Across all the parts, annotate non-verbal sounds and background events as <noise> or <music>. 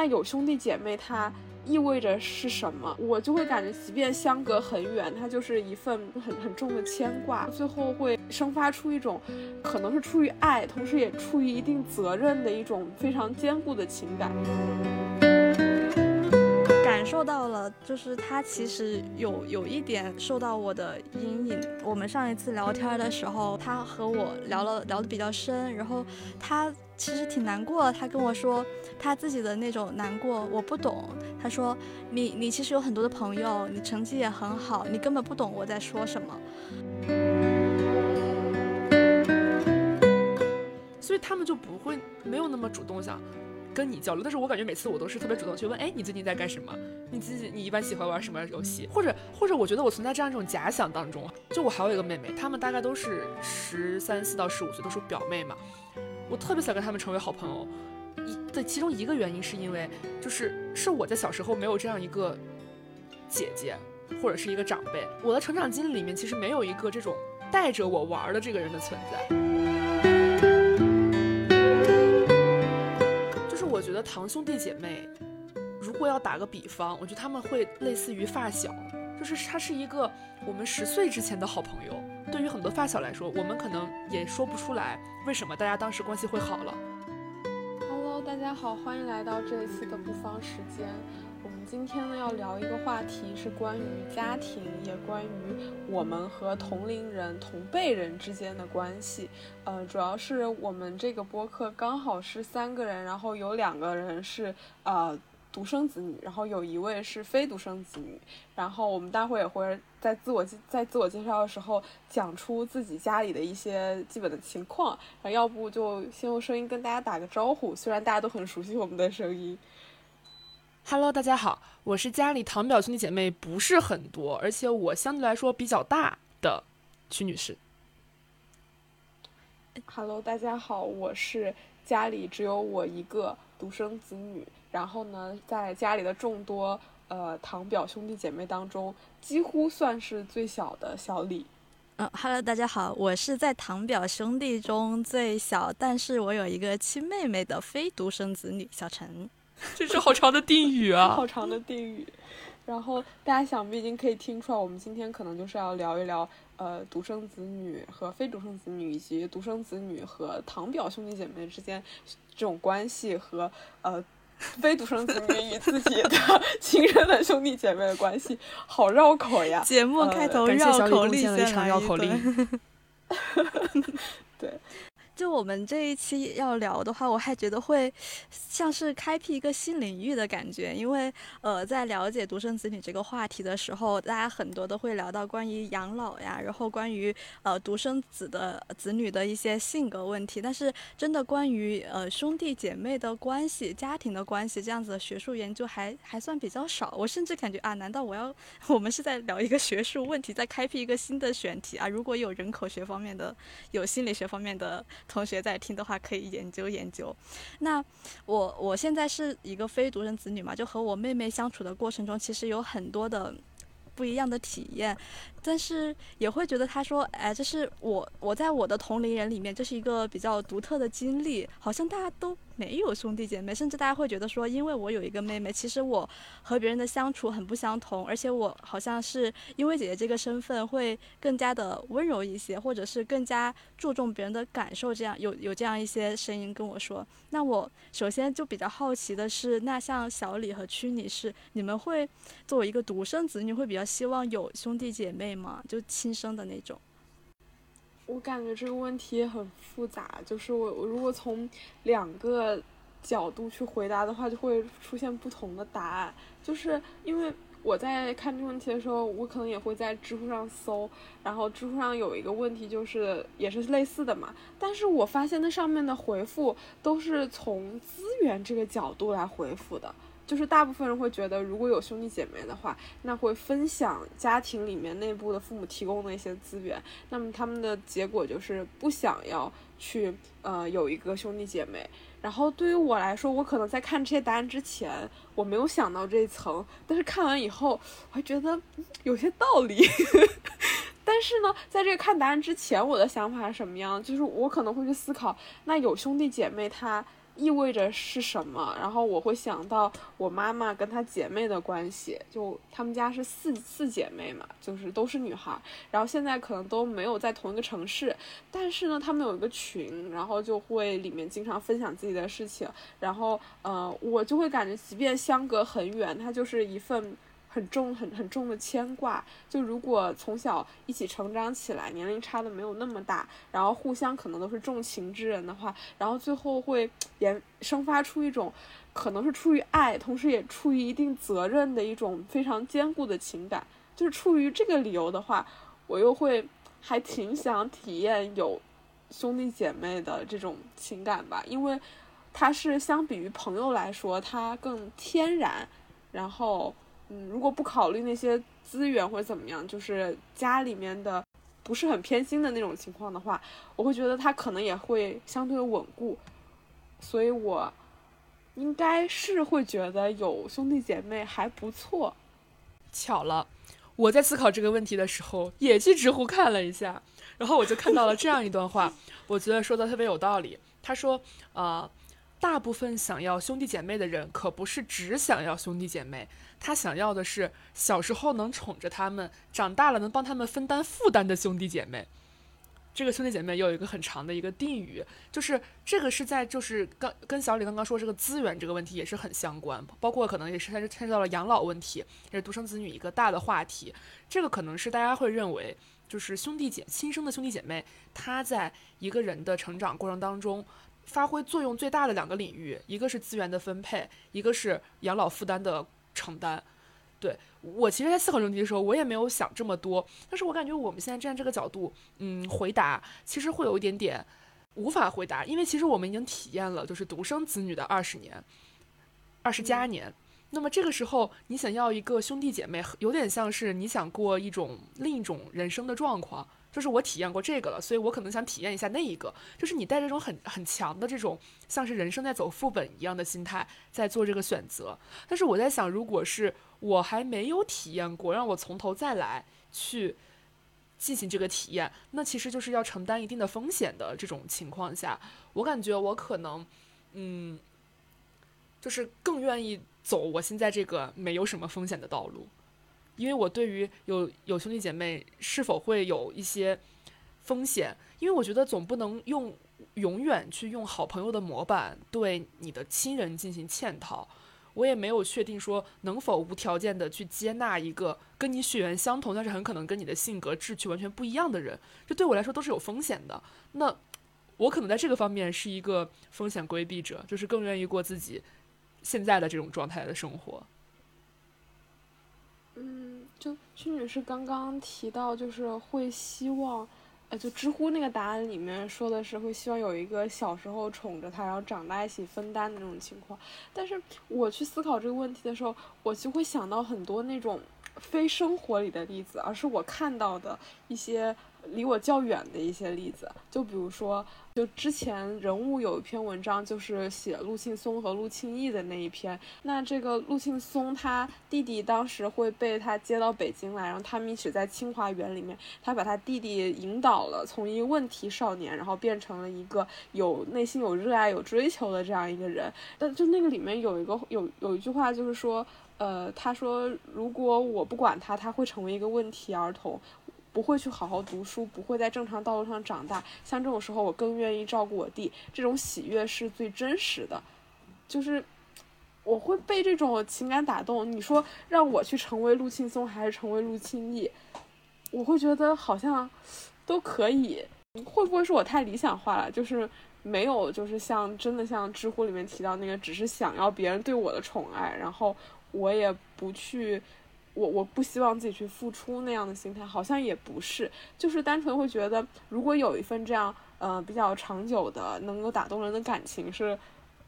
那有兄弟姐妹，它意味着是什么？我就会感觉，即便相隔很远，它就是一份很很重的牵挂，最后会生发出一种，可能是出于爱，同时也出于一定责任的一种非常坚固的情感。感受到了，就是他其实有有一点受到我的阴影。我们上一次聊天的时候，他和我聊了聊的比较深，然后他其实挺难过。他跟我说他自己的那种难过，我不懂。他说你你其实有很多的朋友，你成绩也很好，你根本不懂我在说什么。所以他们就不会没有那么主动想。跟你交流，但是我感觉每次我都是特别主动去问，哎，你最近在干什么？你自己你一般喜欢玩什么游戏？或者或者我觉得我存在这样一种假想当中，就我还有一个妹妹，她们大概都是十三四到十五岁，都是表妹嘛。我特别想跟他们成为好朋友，一的其中一个原因是因为就是是我在小时候没有这样一个姐姐或者是一个长辈，我的成长经历里面其实没有一个这种带着我玩的这个人的存在。就是我觉得堂兄弟姐妹，如果要打个比方，我觉得他们会类似于发小，就是他是一个我们十岁之前的好朋友。对于很多发小来说，我们可能也说不出来为什么大家当时关系会好了。Hello，大家好，欢迎来到这一次的不方时间。我们今天呢要聊一个话题，是关于家庭，也关于我们和同龄人、同辈人之间的关系。呃，主要是我们这个播客刚好是三个人，然后有两个人是呃独生子女，然后有一位是非独生子女。然后我们待会也会在自我在自我介绍的时候讲出自己家里的一些基本的情况。然后要不就先用声音跟大家打个招呼，虽然大家都很熟悉我们的声音。Hello，大家好，我是家里堂表兄弟姐妹不是很多，而且我相对来说比较大的曲女士。Hello，大家好，我是家里只有我一个独生子女，然后呢，在家里的众多呃堂表兄弟姐妹当中，几乎算是最小的小李。嗯，Hello，大家好，我是在堂表兄弟中最小，但是我有一个亲妹妹的非独生子女小陈。<laughs> 这是好长的定语啊！好长的定语。然后大家想必已经可以听出来，我们今天可能就是要聊一聊，呃，独生子女和非独生子女，以及独生子女和堂表兄弟姐妹之间这种关系，和呃，非独生子女与自己的 <laughs> 亲生的兄弟姐妹的关系，好绕口呀！节目开头绕口令，一场绕口令。对。就我们这一期要聊的话，我还觉得会像是开辟一个新领域的感觉，因为呃，在了解独生子女这个话题的时候，大家很多都会聊到关于养老呀，然后关于呃独生子的子女的一些性格问题，但是真的关于呃兄弟姐妹的关系、家庭的关系这样子的学术研究还还算比较少。我甚至感觉啊，难道我要我们是在聊一个学术问题，在开辟一个新的选题啊？如果有人口学方面的、有心理学方面的。同学在听的话，可以研究研究。那我我现在是一个非独生子女嘛，就和我妹妹相处的过程中，其实有很多的不一样的体验。但是也会觉得他说，哎，这是我我在我的同龄人里面，这是一个比较独特的经历，好像大家都没有兄弟姐妹，甚至大家会觉得说，因为我有一个妹妹，其实我和别人的相处很不相同，而且我好像是因为姐姐这个身份会更加的温柔一些，或者是更加注重别人的感受，这样有有这样一些声音跟我说。那我首先就比较好奇的是，那像小李和屈女士，你们会作为一个独生子女，会比较希望有兄弟姐妹？吗？就亲生的那种。我感觉这个问题也很复杂，就是我我如果从两个角度去回答的话，就会出现不同的答案。就是因为我在看这个问题的时候，我可能也会在知乎上搜，然后知乎上有一个问题，就是也是类似的嘛。但是我发现那上面的回复都是从资源这个角度来回复的。就是大部分人会觉得，如果有兄弟姐妹的话，那会分享家庭里面内部的父母提供的一些资源。那么他们的结果就是不想要去呃有一个兄弟姐妹。然后对于我来说，我可能在看这些答案之前，我没有想到这一层。但是看完以后，我还觉得有些道理。<laughs> 但是呢，在这个看答案之前，我的想法是什么样？就是我可能会去思考，那有兄弟姐妹他。意味着是什么？然后我会想到我妈妈跟她姐妹的关系，就她们家是四四姐妹嘛，就是都是女孩，然后现在可能都没有在同一个城市，但是呢，她们有一个群，然后就会里面经常分享自己的事情，然后呃，我就会感觉，即便相隔很远，它就是一份。很重、很很重的牵挂。就如果从小一起成长起来，年龄差的没有那么大，然后互相可能都是重情之人的话，然后最后会延生发出一种，可能是出于爱，同时也出于一定责任的一种非常坚固的情感。就是出于这个理由的话，我又会还挺想体验有兄弟姐妹的这种情感吧，因为它是相比于朋友来说，它更天然，然后。嗯，如果不考虑那些资源或者怎么样，就是家里面的不是很偏心的那种情况的话，我会觉得他可能也会相对稳固，所以我应该是会觉得有兄弟姐妹还不错。巧了，我在思考这个问题的时候也去知乎看了一下，然后我就看到了这样一段话，我觉得说的特别有道理。他说，呃，大部分想要兄弟姐妹的人，可不是只想要兄弟姐妹。他想要的是小时候能宠着他们，长大了能帮他们分担负担的兄弟姐妹。这个兄弟姐妹有一个很长的一个定语，就是这个是在就是刚跟小李刚刚说这个资源这个问题也是很相关，包括可能也是牵牵涉到了养老问题，也是独生子女一个大的话题。这个可能是大家会认为，就是兄弟姐亲生的兄弟姐妹，他在一个人的成长过程当中发挥作用最大的两个领域，一个是资源的分配，一个是养老负担的。承担，对我其实，在思考这个问题的时候，我也没有想这么多。但是我感觉我们现在站这个角度，嗯，回答其实会有一点点无法回答，因为其实我们已经体验了就是独生子女的二十年，二十加年。那么这个时候，你想要一个兄弟姐妹，有点像是你想过一种另一种人生的状况。就是我体验过这个了，所以我可能想体验一下那一个。就是你带这种很很强的这种像是人生在走副本一样的心态在做这个选择。但是我在想，如果是我还没有体验过，让我从头再来去进行这个体验，那其实就是要承担一定的风险的这种情况下，我感觉我可能，嗯，就是更愿意走我现在这个没有什么风险的道路。因为我对于有有兄弟姐妹是否会有一些风险，因为我觉得总不能用永远去用好朋友的模板对你的亲人进行嵌套。我也没有确定说能否无条件的去接纳一个跟你血缘相同，但是很可能跟你的性格志趣完全不一样的人。这对我来说都是有风险的。那我可能在这个方面是一个风险规避者，就是更愿意过自己现在的这种状态的生活。嗯，就屈女士刚刚提到，就是会希望，呃，就知乎那个答案里面说的是会希望有一个小时候宠着他，然后长大一起分担的那种情况。但是我去思考这个问题的时候，我就会想到很多那种非生活里的例子，而是我看到的一些。离我较远的一些例子，就比如说，就之前人物有一篇文章，就是写陆庆松和陆庆义的那一篇。那这个陆庆松他弟弟当时会被他接到北京来，然后他们一起在清华园里面，他把他弟弟引导了，从一个问题少年，然后变成了一个有内心有热爱、有追求的这样一个人。但就那个里面有一个有有一句话，就是说，呃，他说如果我不管他，他会成为一个问题儿童。不会去好好读书，不会在正常道路上长大。像这种时候，我更愿意照顾我弟。这种喜悦是最真实的，就是我会被这种情感打动。你说让我去成为陆庆松，还是成为陆庆义？我会觉得好像都可以。会不会是我太理想化了？就是没有，就是像真的像知乎里面提到那个，只是想要别人对我的宠爱，然后我也不去。我我不希望自己去付出那样的心态，好像也不是，就是单纯会觉得，如果有一份这样，呃，比较长久的，能够打动人的感情，是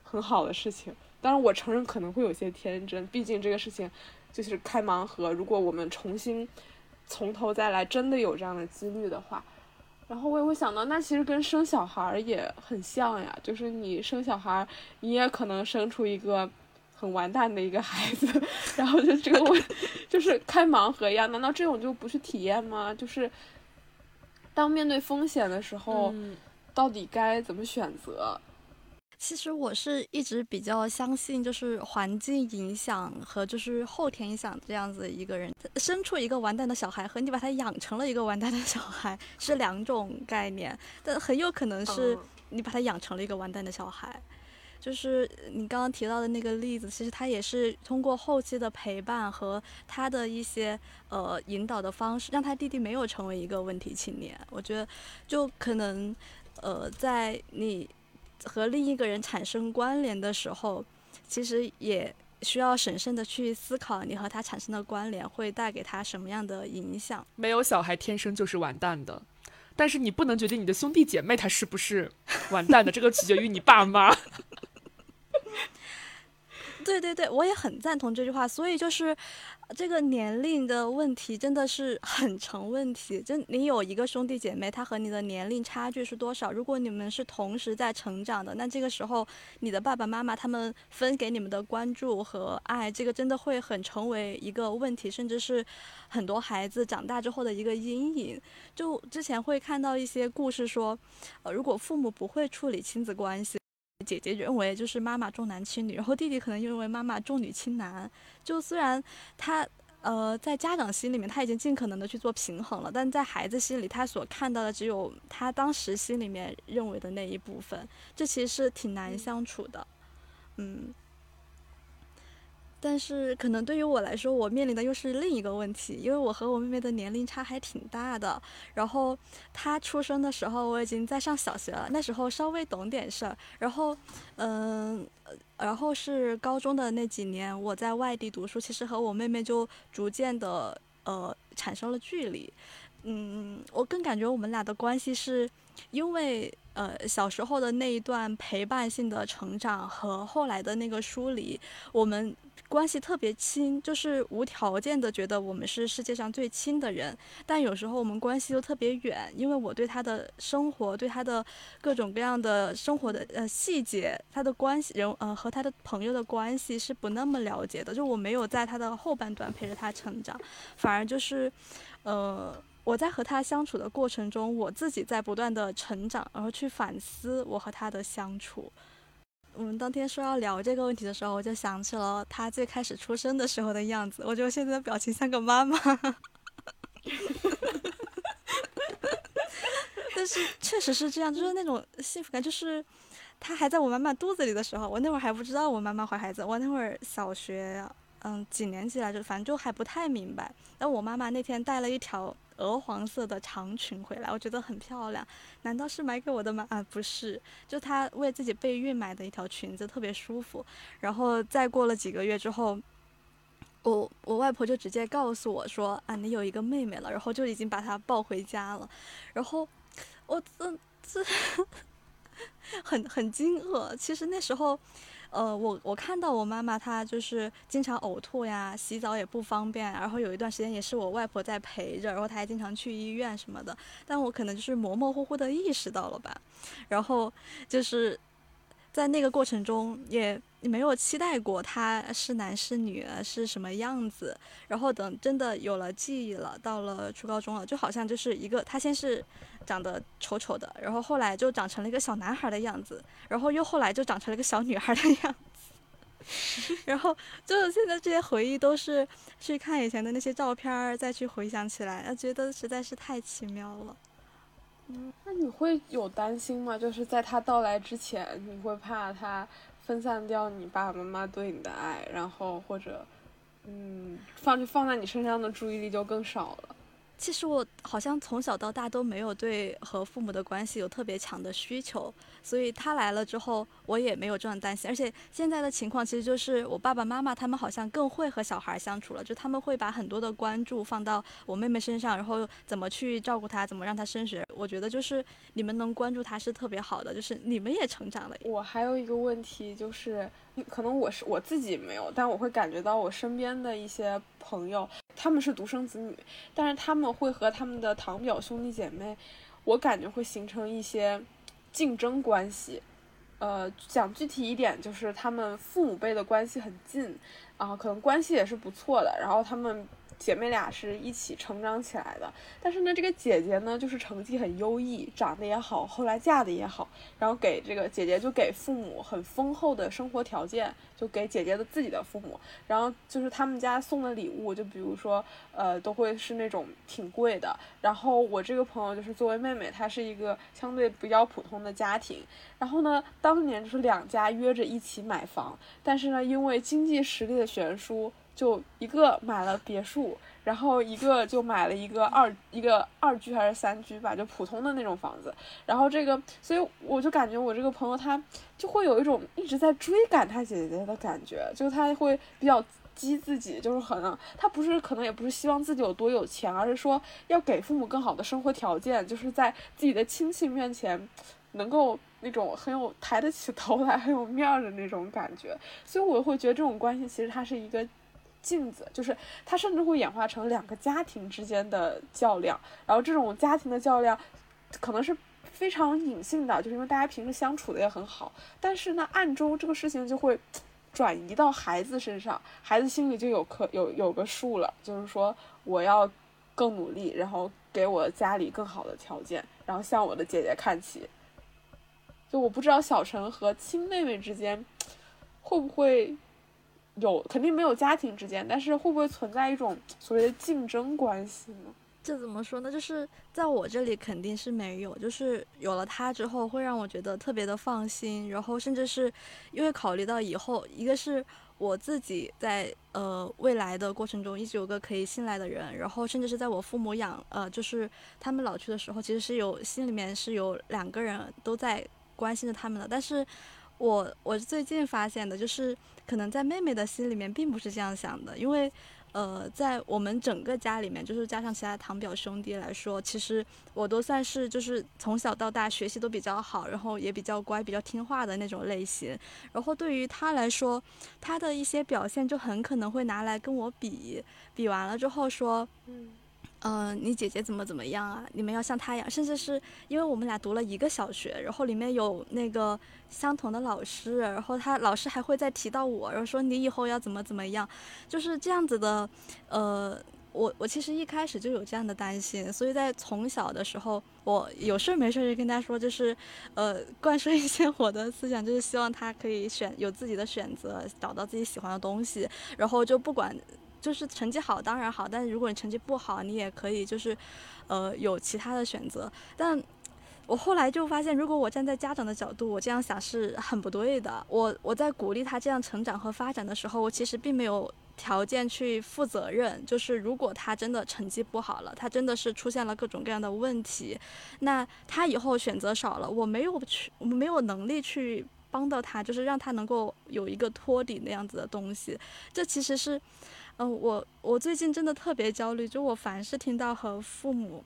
很好的事情。当然，我承认可能会有些天真，毕竟这个事情就是开盲盒。如果我们重新从头再来，真的有这样的几率的话，然后我也会想到，那其实跟生小孩也很像呀，就是你生小孩，你也可能生出一个。很完蛋的一个孩子，然后就这个问，就是开盲盒一样，难道这种就不是体验吗？就是当面对风险的时候，到底该怎么选择？其实我是一直比较相信，就是环境影响和就是后天影响这样子一个人生出一个完蛋的小孩，和你把他养成了一个完蛋的小孩是两种概念，但很有可能是你把他养成了一个完蛋的小孩。就是你刚刚提到的那个例子，其实他也是通过后期的陪伴和他的一些呃引导的方式，让他弟弟没有成为一个问题青年。我觉得就可能呃在你。和另一个人产生关联的时候，其实也需要审慎的去思考，你和他产生的关联会带给他什么样的影响。没有小孩天生就是完蛋的，但是你不能决定你的兄弟姐妹他是不是完蛋的，这个取决于你爸妈。对对对，我也很赞同这句话。所以就是，这个年龄的问题真的是很成问题。就你有一个兄弟姐妹，他和你的年龄差距是多少？如果你们是同时在成长的，那这个时候你的爸爸妈妈他们分给你们的关注和爱，这个真的会很成为一个问题，甚至是很多孩子长大之后的一个阴影。就之前会看到一些故事说，呃，如果父母不会处理亲子关系。姐姐认为就是妈妈重男轻女，然后弟弟可能认为妈妈重女轻男。就虽然他呃在家长心里面他已经尽可能的去做平衡了，但在孩子心里他所看到的只有他当时心里面认为的那一部分，这其实是挺难相处的，嗯。但是可能对于我来说，我面临的又是另一个问题，因为我和我妹妹的年龄差还挺大的。然后她出生的时候，我已经在上小学了，那时候稍微懂点事儿。然后，嗯，然后是高中的那几年，我在外地读书，其实和我妹妹就逐渐的呃产生了距离。嗯，我更感觉我们俩的关系是因为呃小时候的那一段陪伴性的成长和后来的那个疏离，我们。关系特别亲，就是无条件的觉得我们是世界上最亲的人。但有时候我们关系又特别远，因为我对他的生活，对他的各种各样的生活的呃细节，他的关系人呃和他的朋友的关系是不那么了解的。就我没有在他的后半段陪着他成长，反而就是，呃，我在和他相处的过程中，我自己在不断的成长，然后去反思我和他的相处。我们当天说要聊这个问题的时候，我就想起了他最开始出生的时候的样子。我觉得现在的表情像个妈妈，但是确实是这样，就是那种幸福感。就是他还在我妈妈肚子里的时候，我那会儿还不知道我妈妈怀孩子，我那会儿小学，嗯，几年级来着，反正就还不太明白。然后我妈妈那天带了一条。鹅黄色的长裙回来，我觉得很漂亮。难道是买给我的吗？啊，不是，就她为自己备孕买的一条裙子，特别舒服。然后再过了几个月之后，我我外婆就直接告诉我说：“啊，你有一个妹妹了。”然后就已经把她抱回家了。然后我这这 <laughs> 很很惊愕。其实那时候。呃，我我看到我妈妈，她就是经常呕吐呀，洗澡也不方便，然后有一段时间也是我外婆在陪着，然后她还经常去医院什么的，但我可能就是模模糊糊的意识到了吧，然后就是在那个过程中也。没有期待过他是男是女是什么样子，然后等真的有了记忆了，到了初高中了，就好像就是一个他先是长得丑丑的，然后后来就长成了一个小男孩的样子，然后又后来就长成了一个小女孩的样子，<laughs> 然后就现在这些回忆都是去看以前的那些照片再去回想起来，觉得实在是太奇妙了。嗯，那你会有担心吗？就是在他到来之前，你会怕他？分散掉你爸爸妈妈对你的爱，然后或者，嗯，放放在你身上的注意力就更少了。其实我好像从小到大都没有对和父母的关系有特别强的需求，所以他来了之后，我也没有这样担心。而且现在的情况其实就是我爸爸妈妈他们好像更会和小孩相处了，就他们会把很多的关注放到我妹妹身上，然后怎么去照顾她，怎么让她升学。我觉得就是你们能关注她是特别好的，就是你们也成长了。我还有一个问题就是。可能我是我自己没有，但我会感觉到我身边的一些朋友，他们是独生子女，但是他们会和他们的堂表兄弟姐妹，我感觉会形成一些竞争关系。呃，讲具体一点，就是他们父母辈的关系很近，然后可能关系也是不错的，然后他们姐妹俩是一起成长起来的。但是呢，这个姐姐呢，就是成绩很优异，长得也好，后来嫁的也好，然后给这个姐姐就给父母很丰厚的生活条件，就给姐姐的自己的父母，然后就是他们家送的礼物，就比如说呃，都会是那种挺贵的。然后我这个朋友就是作为妹妹，她是一个相对比较普通的家庭。然后呢，当年就是两家约着一起买房，但是呢，因为经济实力的悬殊，就一个买了别墅，然后一个就买了一个二一个二居还是三居吧，就普通的那种房子。然后这个，所以我就感觉我这个朋友他就会有一种一直在追赶他姐姐的感觉，就他会比较激自己，就是可能他不是可能也不是希望自己有多有钱，而是说要给父母更好的生活条件，就是在自己的亲戚面前能够。那种很有抬得起头来、很有面儿的那种感觉，所以我会觉得这种关系其实它是一个镜子，就是它甚至会演化成两个家庭之间的较量。然后这种家庭的较量可能是非常隐性的，就是因为大家平时相处的也很好，但是呢，暗中这个事情就会转移到孩子身上，孩子心里就有可有有个数了，就是说我要更努力，然后给我家里更好的条件，然后向我的姐姐看齐。就我不知道小陈和亲妹妹之间会不会有，肯定没有家庭之间，但是会不会存在一种所谓的竞争关系呢？这怎么说呢？就是在我这里肯定是没有，就是有了他之后，会让我觉得特别的放心，然后甚至是因为考虑到以后，一个是我自己在呃未来的过程中一直有个可以信赖的人，然后甚至是在我父母养呃就是他们老去的时候，其实是有心里面是有两个人都在。关心着他们的，但是，我我最近发现的就是，可能在妹妹的心里面并不是这样想的，因为，呃，在我们整个家里面，就是加上其他堂表兄弟来说，其实我都算是就是从小到大学习都比较好，然后也比较乖、比较听话的那种类型。然后对于他来说，他的一些表现就很可能会拿来跟我比，比完了之后说，嗯，你姐姐怎么怎么样啊？你们要像她一样，甚至是因为我们俩读了一个小学，然后里面有那个相同的老师，然后他老师还会再提到我，然后说你以后要怎么怎么样，就是这样子的。呃，我我其实一开始就有这样的担心，所以在从小的时候，我有事没事就跟他说，就是呃灌输一些我的思想，就是希望他可以选有自己的选择，找到自己喜欢的东西，然后就不管。就是成绩好当然好，但是如果你成绩不好，你也可以就是，呃，有其他的选择。但我后来就发现，如果我站在家长的角度，我这样想是很不对的。我我在鼓励他这样成长和发展的时候，我其实并没有条件去负责任。就是如果他真的成绩不好了，他真的是出现了各种各样的问题，那他以后选择少了，我没有去，我没有能力去帮到他，就是让他能够有一个托底那样子的东西。这其实是。嗯，我我最近真的特别焦虑，就我凡是听到和父母、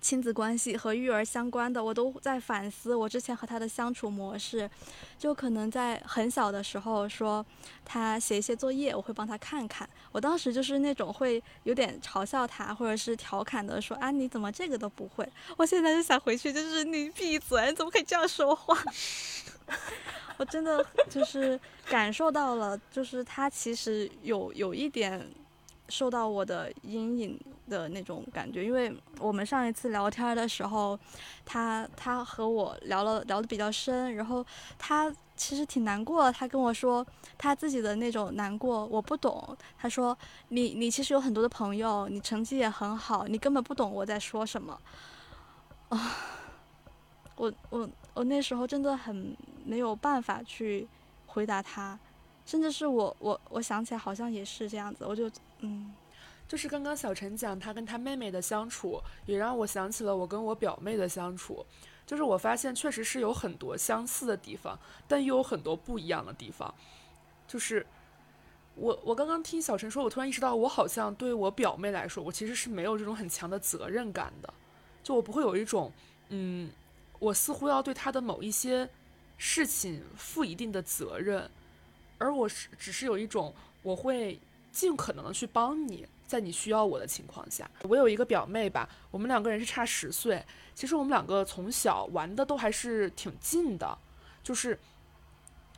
亲子关系和育儿相关的，我都在反思我之前和他的相处模式。就可能在很小的时候，说他写一些作业，我会帮他看看。我当时就是那种会有点嘲笑他，或者是调侃的说啊，你怎么这个都不会？我现在就想回去，就是你闭嘴，你怎么可以这样说话？<laughs> 我真的就是感受到了，就是他其实有有一点受到我的阴影的那种感觉，因为我们上一次聊天的时候，他他和我聊了聊的比较深，然后他其实挺难过，他跟我说他自己的那种难过我不懂，他说你你其实有很多的朋友，你成绩也很好，你根本不懂我在说什么。<laughs> 啊，我我我那时候真的很。没有办法去回答他，甚至是我我我想起来好像也是这样子，我就嗯，就是刚刚小陈讲他跟他妹妹的相处，也让我想起了我跟我表妹的相处，就是我发现确实是有很多相似的地方，但又有很多不一样的地方。就是我我刚刚听小陈说，我突然意识到，我好像对我表妹来说，我其实是没有这种很强的责任感的，就我不会有一种嗯，我似乎要对他的某一些。事情负一定的责任，而我是只是有一种，我会尽可能的去帮你，在你需要我的情况下。我有一个表妹吧，我们两个人是差十岁，其实我们两个从小玩的都还是挺近的，就是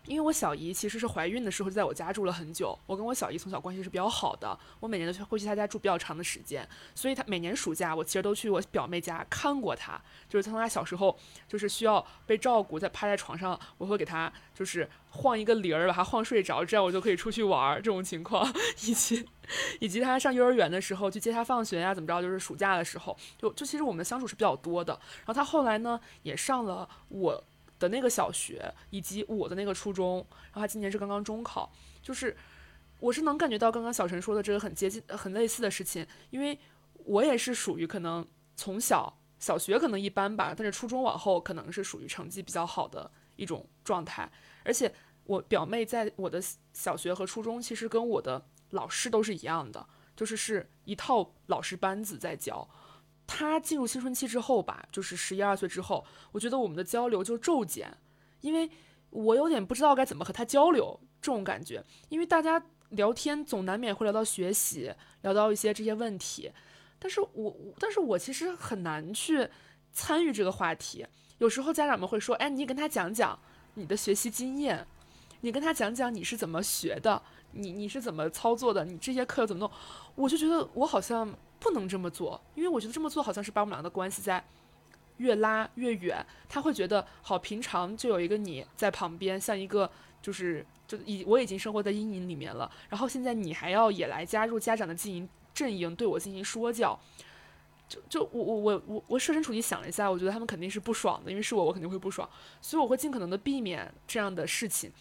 因为我小姨其实是怀孕的时候就在我家住了很久，我跟我小姨从小关系是比较好的，我每年都会去她家住比较长的时间，所以她每年暑假我其实都去我表妹家看过她，就是从她小时候就是需要被照顾，在趴在床上，我会给她就是晃一个铃儿把她晃睡着，这样我就可以出去玩这种情况，<laughs> 以及以及她上幼儿园的时候去接她放学呀怎么着，就是暑假的时候，就就其实我们相处是比较多的，然后她后来呢也上了我。的那个小学，以及我的那个初中，然后他今年是刚刚中考，就是我是能感觉到刚刚小陈说的这个很接近、很类似的事情，因为我也是属于可能从小小学可能一般吧，但是初中往后可能是属于成绩比较好的一种状态，而且我表妹在我的小学和初中其实跟我的老师都是一样的，就是是一套老师班子在教。他进入青春期之后吧，就是十一二岁之后，我觉得我们的交流就骤减，因为我有点不知道该怎么和他交流这种感觉，因为大家聊天总难免会聊到学习，聊到一些这些问题，但是我但是我其实很难去参与这个话题。有时候家长们会说，哎，你跟他讲讲你的学习经验，你跟他讲讲你是怎么学的，你你是怎么操作的，你这些课怎么弄，我就觉得我好像。不能这么做，因为我觉得这么做好像是把我们俩的关系在越拉越远。他会觉得好，平常就有一个你在旁边，像一个就是就已我已经生活在阴影里面了，然后现在你还要也来加入家长的经营阵营，对我进行说教。就就我我我我我设身处地想了一下，我觉得他们肯定是不爽的，因为是我，我肯定会不爽，所以我会尽可能的避免这样的事情。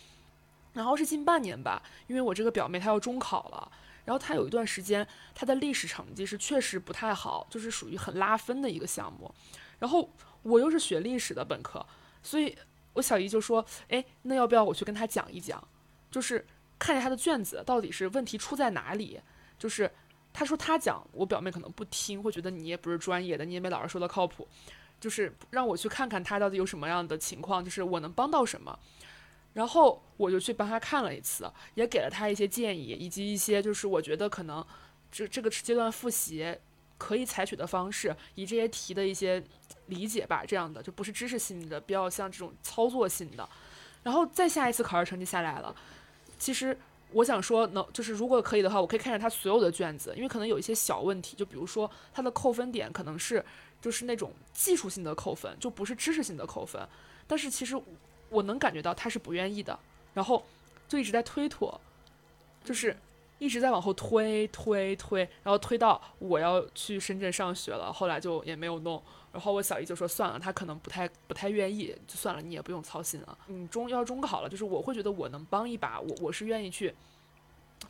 然后是近半年吧，因为我这个表妹她要中考了。然后他有一段时间，他的历史成绩是确实不太好，就是属于很拉分的一个项目。然后我又是学历史的本科，所以我小姨就说：“哎，那要不要我去跟他讲一讲？就是看一下他的卷子到底是问题出在哪里？就是他说他讲，我表妹可能不听，会觉得你也不是专业的，你也没老师说的靠谱。就是让我去看看他到底有什么样的情况，就是我能帮到什么。”然后我就去帮他看了一次，也给了他一些建议，以及一些就是我觉得可能这这个阶段复习可以采取的方式，以这些题的一些理解吧，这样的就不是知识性的，比较像这种操作性的。然后再下一次考试成绩下来了，其实我想说，能就是如果可以的话，我可以看着他所有的卷子，因为可能有一些小问题，就比如说他的扣分点可能是就是那种技术性的扣分，就不是知识性的扣分，但是其实。我能感觉到他是不愿意的，然后就一直在推脱，就是一直在往后推推推，然后推到我要去深圳上学了，后来就也没有弄。然后我小姨就说算了，他可能不太不太愿意，就算了，你也不用操心了。你中要中考了，就是我会觉得我能帮一把，我我是愿意去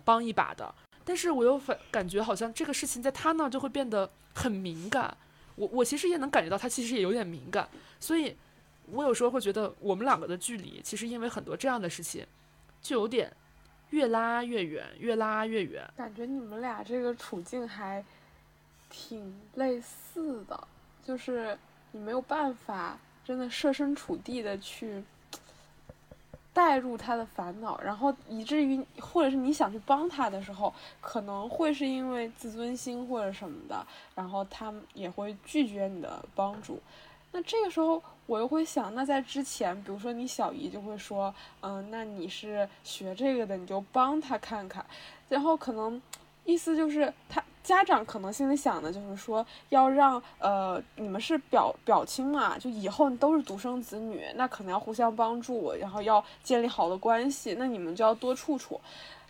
帮一把的。但是我又反感觉好像这个事情在他那就会变得很敏感，我我其实也能感觉到他其实也有点敏感，所以。我有时候会觉得，我们两个的距离其实因为很多这样的事情，就有点越拉越远，越拉越远。感觉你们俩这个处境还挺类似的，就是你没有办法真的设身处地的去带入他的烦恼，然后以至于或者是你想去帮他的时候，可能会是因为自尊心或者什么的，然后他也会拒绝你的帮助。那这个时候，我又会想，那在之前，比如说你小姨就会说，嗯，那你是学这个的，你就帮他看看，然后可能意思就是他家长可能心里想的就是说，要让呃你们是表表亲嘛，就以后都是独生子女，那可能要互相帮助，然后要建立好的关系，那你们就要多处处，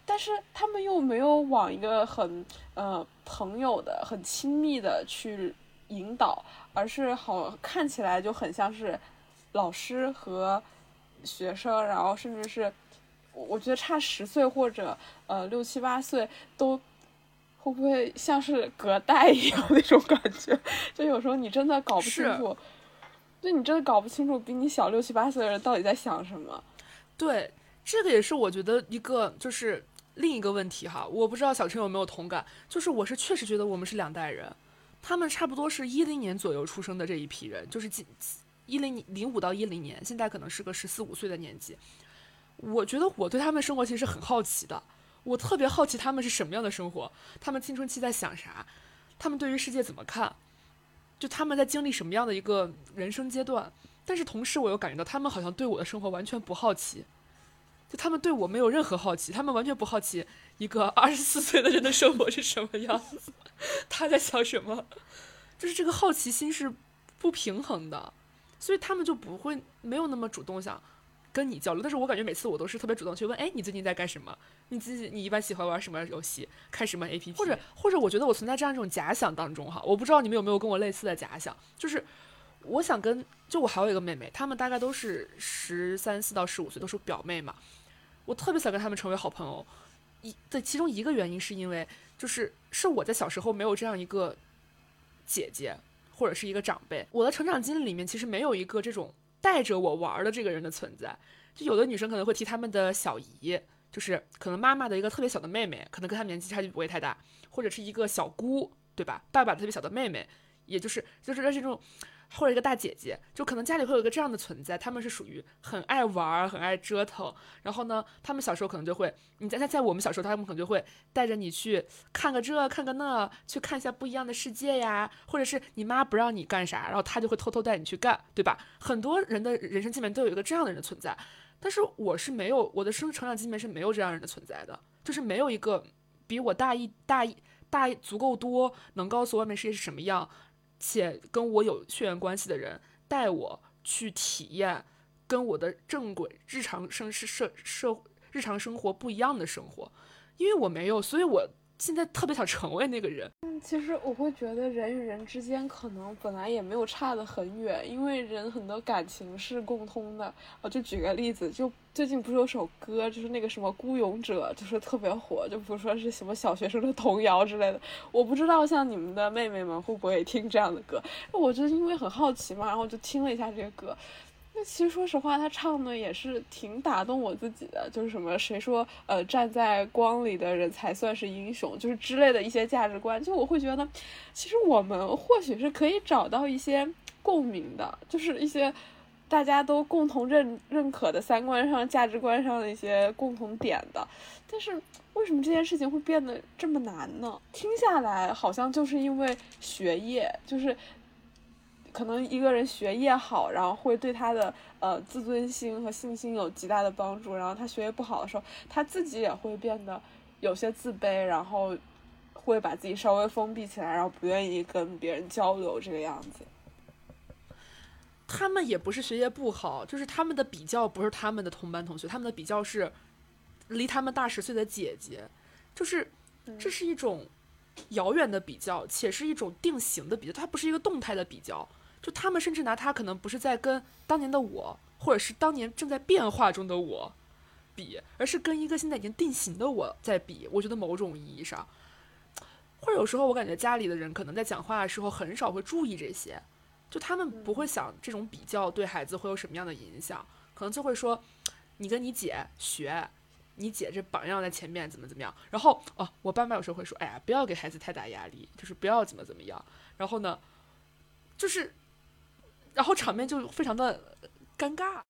但是他们又没有往一个很呃朋友的、很亲密的去引导。而是好看起来就很像是老师和学生，然后甚至是我觉得差十岁或者呃六七八岁都会不会像是隔代一样那种感觉？就有时候你真的搞不清楚，就你真的搞不清楚比你小六七八岁的人到底在想什么。对，这个也是我觉得一个就是另一个问题哈，我不知道小陈有没有同感，就是我是确实觉得我们是两代人。他们差不多是一零年左右出生的这一批人，就是几一零零五到一零年，现在可能是个十四五岁的年纪。我觉得我对他们生活其实很好奇的，我特别好奇他们是什么样的生活，他们青春期在想啥，他们对于世界怎么看，就他们在经历什么样的一个人生阶段。但是同时，我又感觉到他们好像对我的生活完全不好奇，就他们对我没有任何好奇，他们完全不好奇一个二十四岁的人的生活是什么样子，他在想什么，就是这个好奇心是不平衡的，所以他们就不会没有那么主动想跟你交流。但是我感觉每次我都是特别主动去问，哎，你最近在干什么？你自己你一般喜欢玩什么游戏？看什么 APP？或者或者我觉得我存在这样一种假想当中哈，我不知道你们有没有跟我类似的假想，就是我想跟就我还有一个妹妹，她们大概都是十三四到十五岁，都是表妹嘛。我特别想跟他们成为好朋友，一的其中一个原因是因为，就是是我在小时候没有这样一个姐姐或者是一个长辈，我的成长经历里面其实没有一个这种带着我玩的这个人的存在。就有的女生可能会提他们的小姨，就是可能妈妈的一个特别小的妹妹，可能跟她年纪差距不会太大，或者是一个小姑，对吧？爸爸特别小的妹妹，也就是就是这种。或者一个大姐姐，就可能家里会有一个这样的存在，他们是属于很爱玩、很爱折腾。然后呢，他们小时候可能就会，你在在在我们小时候，他们可能就会带着你去看个这看个那，去看一下不一样的世界呀。或者是你妈不让你干啥，然后他就会偷偷带你去干，对吧？很多人的人生经历都有一个这样的人的存在，但是我是没有，我的生成长经历是没有这样人的存在的，就是没有一个比我大一大一大足够多，能告诉外面世界是什么样。且跟我有血缘关系的人带我去体验跟我的正轨日常生是社社日常生活不一样的生活，因为我没有，所以我现在特别想成为那个人。嗯，其实我会觉得人与人之间可能本来也没有差得很远，因为人很多感情是共通的。我就举个例子，就最近不是有首歌，就是那个什么《孤勇者》，就是特别火，就不说是什么小学生的童谣之类的。我不知道像你们的妹妹们会不会听这样的歌，我就因为很好奇嘛，然后就听了一下这个歌。其实说实话，他唱的也是挺打动我自己的，就是什么谁说呃站在光里的人才算是英雄，就是之类的一些价值观，就我会觉得，其实我们或许是可以找到一些共鸣的，就是一些大家都共同认认可的三观上、价值观上的一些共同点的。但是为什么这件事情会变得这么难呢？听下来好像就是因为学业，就是。可能一个人学业好，然后会对他的呃自尊心和信心有极大的帮助。然后他学业不好的时候，他自己也会变得有些自卑，然后会把自己稍微封闭起来，然后不愿意跟别人交流这个样子。他们也不是学业不好，就是他们的比较不是他们的同班同学，他们的比较是离他们大十岁的姐姐，就是这是一种遥远的比较，且是一种定型的比较，它不是一个动态的比较。就他们甚至拿他可能不是在跟当年的我，或者是当年正在变化中的我比，而是跟一个现在已经定型的我在比。我觉得某种意义上，或者有时候我感觉家里的人可能在讲话的时候很少会注意这些，就他们不会想这种比较对孩子会有什么样的影响，可能就会说你跟你姐学，你姐这榜样在前面怎么怎么样。然后哦，我爸妈有时候会说，哎呀，不要给孩子太大压力，就是不要怎么怎么样。然后呢，就是。然后场面就非常的尴尬，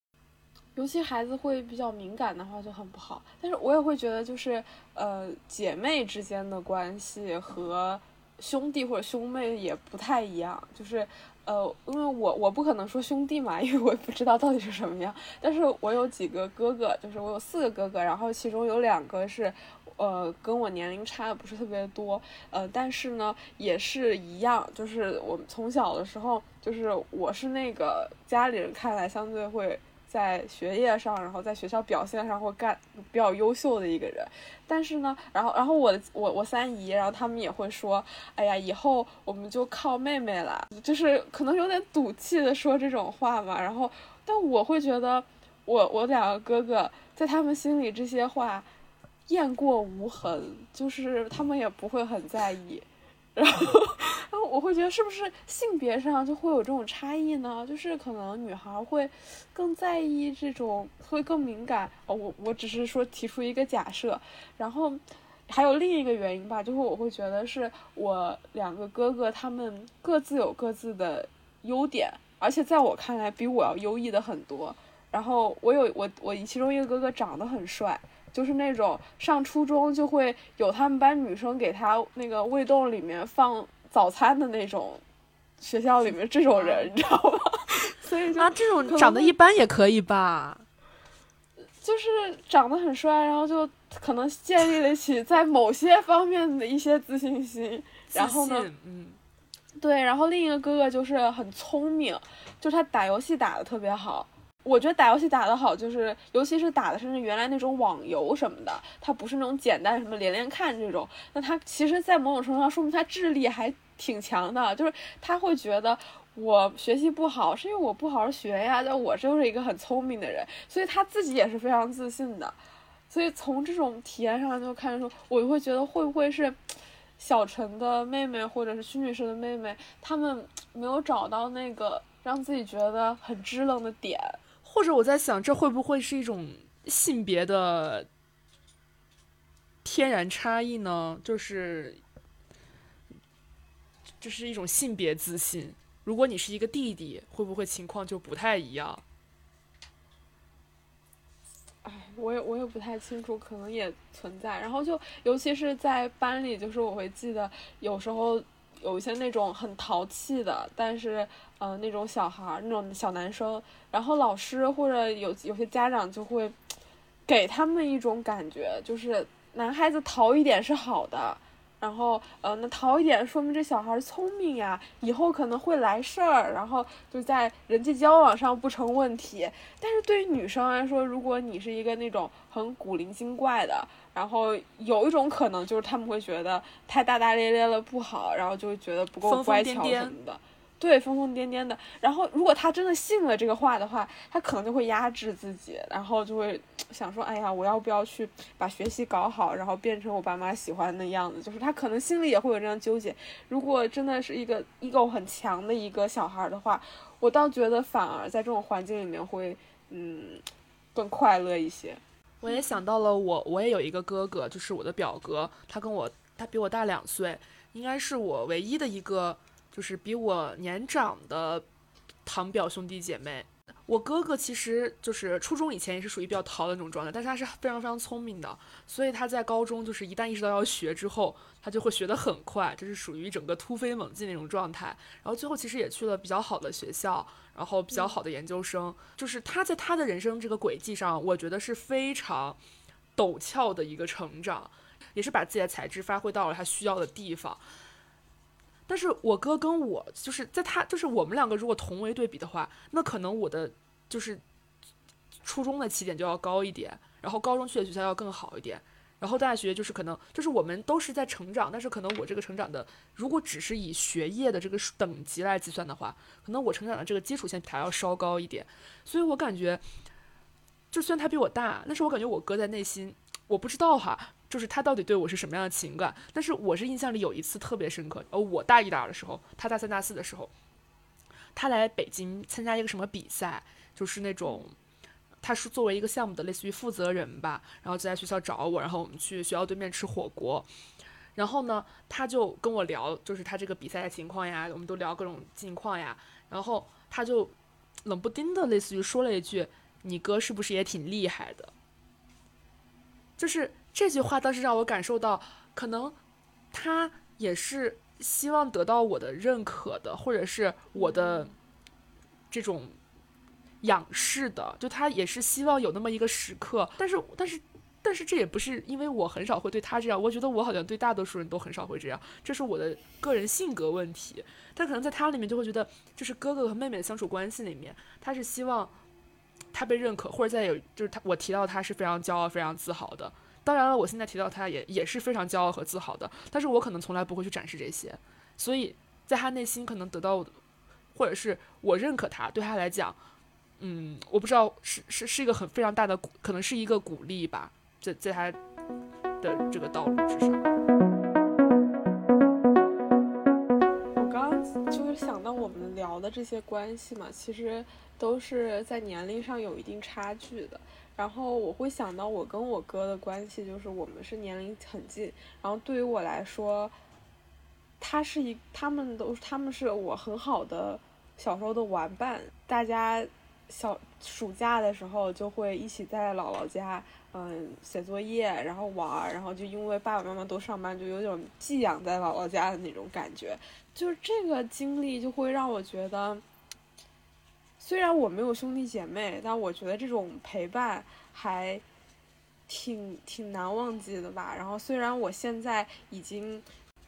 尤其孩子会比较敏感的话就很不好。但是我也会觉得，就是呃，姐妹之间的关系和兄弟或者兄妹也不太一样。就是呃，因为我我不可能说兄弟嘛，因为我也不知道到底是什么样。但是我有几个哥哥，就是我有四个哥哥，然后其中有两个是。呃，跟我年龄差的不是特别多，呃，但是呢，也是一样，就是我从小的时候，就是我是那个家里人看来相对会在学业上，然后在学校表现上会干比较优秀的一个人，但是呢，然后然后我的我我三姨，然后他们也会说，哎呀，以后我们就靠妹妹了，就是可能有点赌气的说这种话嘛，然后，但我会觉得，我我两个哥哥在他们心里这些话。雁过无痕，就是他们也不会很在意，然后，然后我会觉得是不是性别上就会有这种差异呢？就是可能女孩会更在意这种，会更敏感。哦，我我只是说提出一个假设，然后还有另一个原因吧，就是我会觉得是我两个哥哥他们各自有各自的优点，而且在我看来比我要优异的很多。然后我有我我其中一个哥哥长得很帅。就是那种上初中就会有他们班女生给他那个胃洞里面放早餐的那种学校里面这种人，你知道吗？所以啊，这种长得一般也可以吧？就是长得很帅，然后就可能建立了起在某些方面的一些自信心。然后呢，嗯，对，然后另一个哥哥就是很聪明，就是他打游戏打的特别好。我觉得打游戏打得好，就是尤其是打的是原来那种网游什么的，他不是那种简单什么连连看这种。那他其实，在某种程度上说明他智力还挺强的，就是他会觉得我学习不好是因为我不好好学呀，但我就是一个很聪明的人，所以他自己也是非常自信的。所以从这种体验上就看出，我会觉得会不会是小陈的妹妹或者是徐女士的妹妹，他们没有找到那个让自己觉得很支棱的点。或者我在想，这会不会是一种性别的天然差异呢？就是，这是一种性别自信。如果你是一个弟弟，会不会情况就不太一样？哎，我也我也不太清楚，可能也存在。然后就尤其是在班里，就是我会记得有时候有一些那种很淘气的，但是。呃，那种小孩儿，那种小男生，然后老师或者有有些家长就会给他们一种感觉，就是男孩子淘一点是好的，然后呃，那淘一点说明这小孩聪明呀，以后可能会来事儿，然后就在人际交往上不成问题。但是对于女生来说，如果你是一个那种很古灵精怪的，然后有一种可能就是他们会觉得太大大咧咧了不好，然后就会觉得不够乖巧什么的。对，疯疯癫癫的。然后，如果他真的信了这个话的话，他可能就会压制自己，然后就会 <tsk> 想说：“哎呀，我要不要去把学习搞好，然后变成我爸妈喜欢的样子？”就是他可能心里也会有这样纠结。如果真的是一个 ego 很强的一个小孩的话，我倒觉得反而在这种环境里面会，嗯，更快乐一些。我也想到了，我我也有一个哥哥，就是我的表哥，他跟我他比我大两岁，应该是我唯一的一个。就是比我年长的堂表兄弟姐妹，我哥哥其实就是初中以前也是属于比较淘的那种状态，但是他是非常非常聪明的，所以他在高中就是一旦意识到要学之后，他就会学得很快，就是属于整个突飞猛进那种状态。然后最后其实也去了比较好的学校，然后比较好的研究生，就是他在他的人生这个轨迹上，我觉得是非常陡峭的一个成长，也是把自己的才智发挥到了他需要的地方。但是我哥跟我就是在他就是我们两个如果同为对比的话，那可能我的就是初中的起点就要高一点，然后高中去的学校要更好一点，然后大学就是可能就是我们都是在成长，但是可能我这个成长的如果只是以学业的这个等级来计算的话，可能我成长的这个基础线比他要稍高一点，所以我感觉就虽然他比我大，但是我感觉我哥在内心我不知道哈。就是他到底对我是什么样的情感？但是我是印象里有一次特别深刻，呃，我大一、大二的时候，他大三、大四的时候，他来北京参加一个什么比赛，就是那种，他是作为一个项目的类似于负责人吧，然后就在学校找我，然后我们去学校对面吃火锅，然后呢，他就跟我聊，就是他这个比赛的情况呀，我们都聊各种近况呀，然后他就冷不丁的类似于说了一句：“你哥是不是也挺厉害的？”就是。这句话倒是让我感受到，可能他也是希望得到我的认可的，或者是我的这种仰视的。就他也是希望有那么一个时刻，但是，但是，但是这也不是因为我很少会对他这样。我觉得我好像对大多数人都很少会这样，这是我的个人性格问题。但可能在他里面就会觉得，就是哥哥和妹妹的相处关系里面，他是希望他被认可，或者在有就是他我提到他是非常骄傲、非常自豪的。当然了，我现在提到他也也是非常骄傲和自豪的，但是我可能从来不会去展示这些，所以在他内心可能得到，或者是我认可他，对他来讲，嗯，我不知道是是是一个很非常大的，可能是一个鼓励吧，在在他的这个道路之上。我们聊的这些关系嘛，其实都是在年龄上有一定差距的。然后我会想到我跟我哥的关系，就是我们是年龄很近。然后对于我来说，他是一，他们都他们是我很好的小时候的玩伴。大家小暑假的时候就会一起在姥姥家，嗯，写作业，然后玩儿。然后就因为爸爸妈妈都上班，就有种寄养在姥姥家的那种感觉。就是这个经历就会让我觉得。虽然我没有兄弟姐妹，但我觉得这种陪伴还挺挺难忘记的吧。然后虽然我现在已经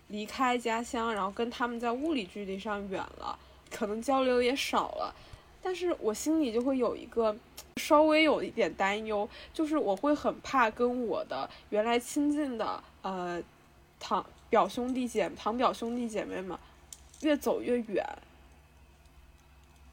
离开家乡，然后跟他们在物理距离上远了，可能交流也少了，但是我心里就会有一个稍微有一点担忧，就是我会很怕跟我的原来亲近的呃堂表兄弟姐堂表兄弟姐妹们越走越远。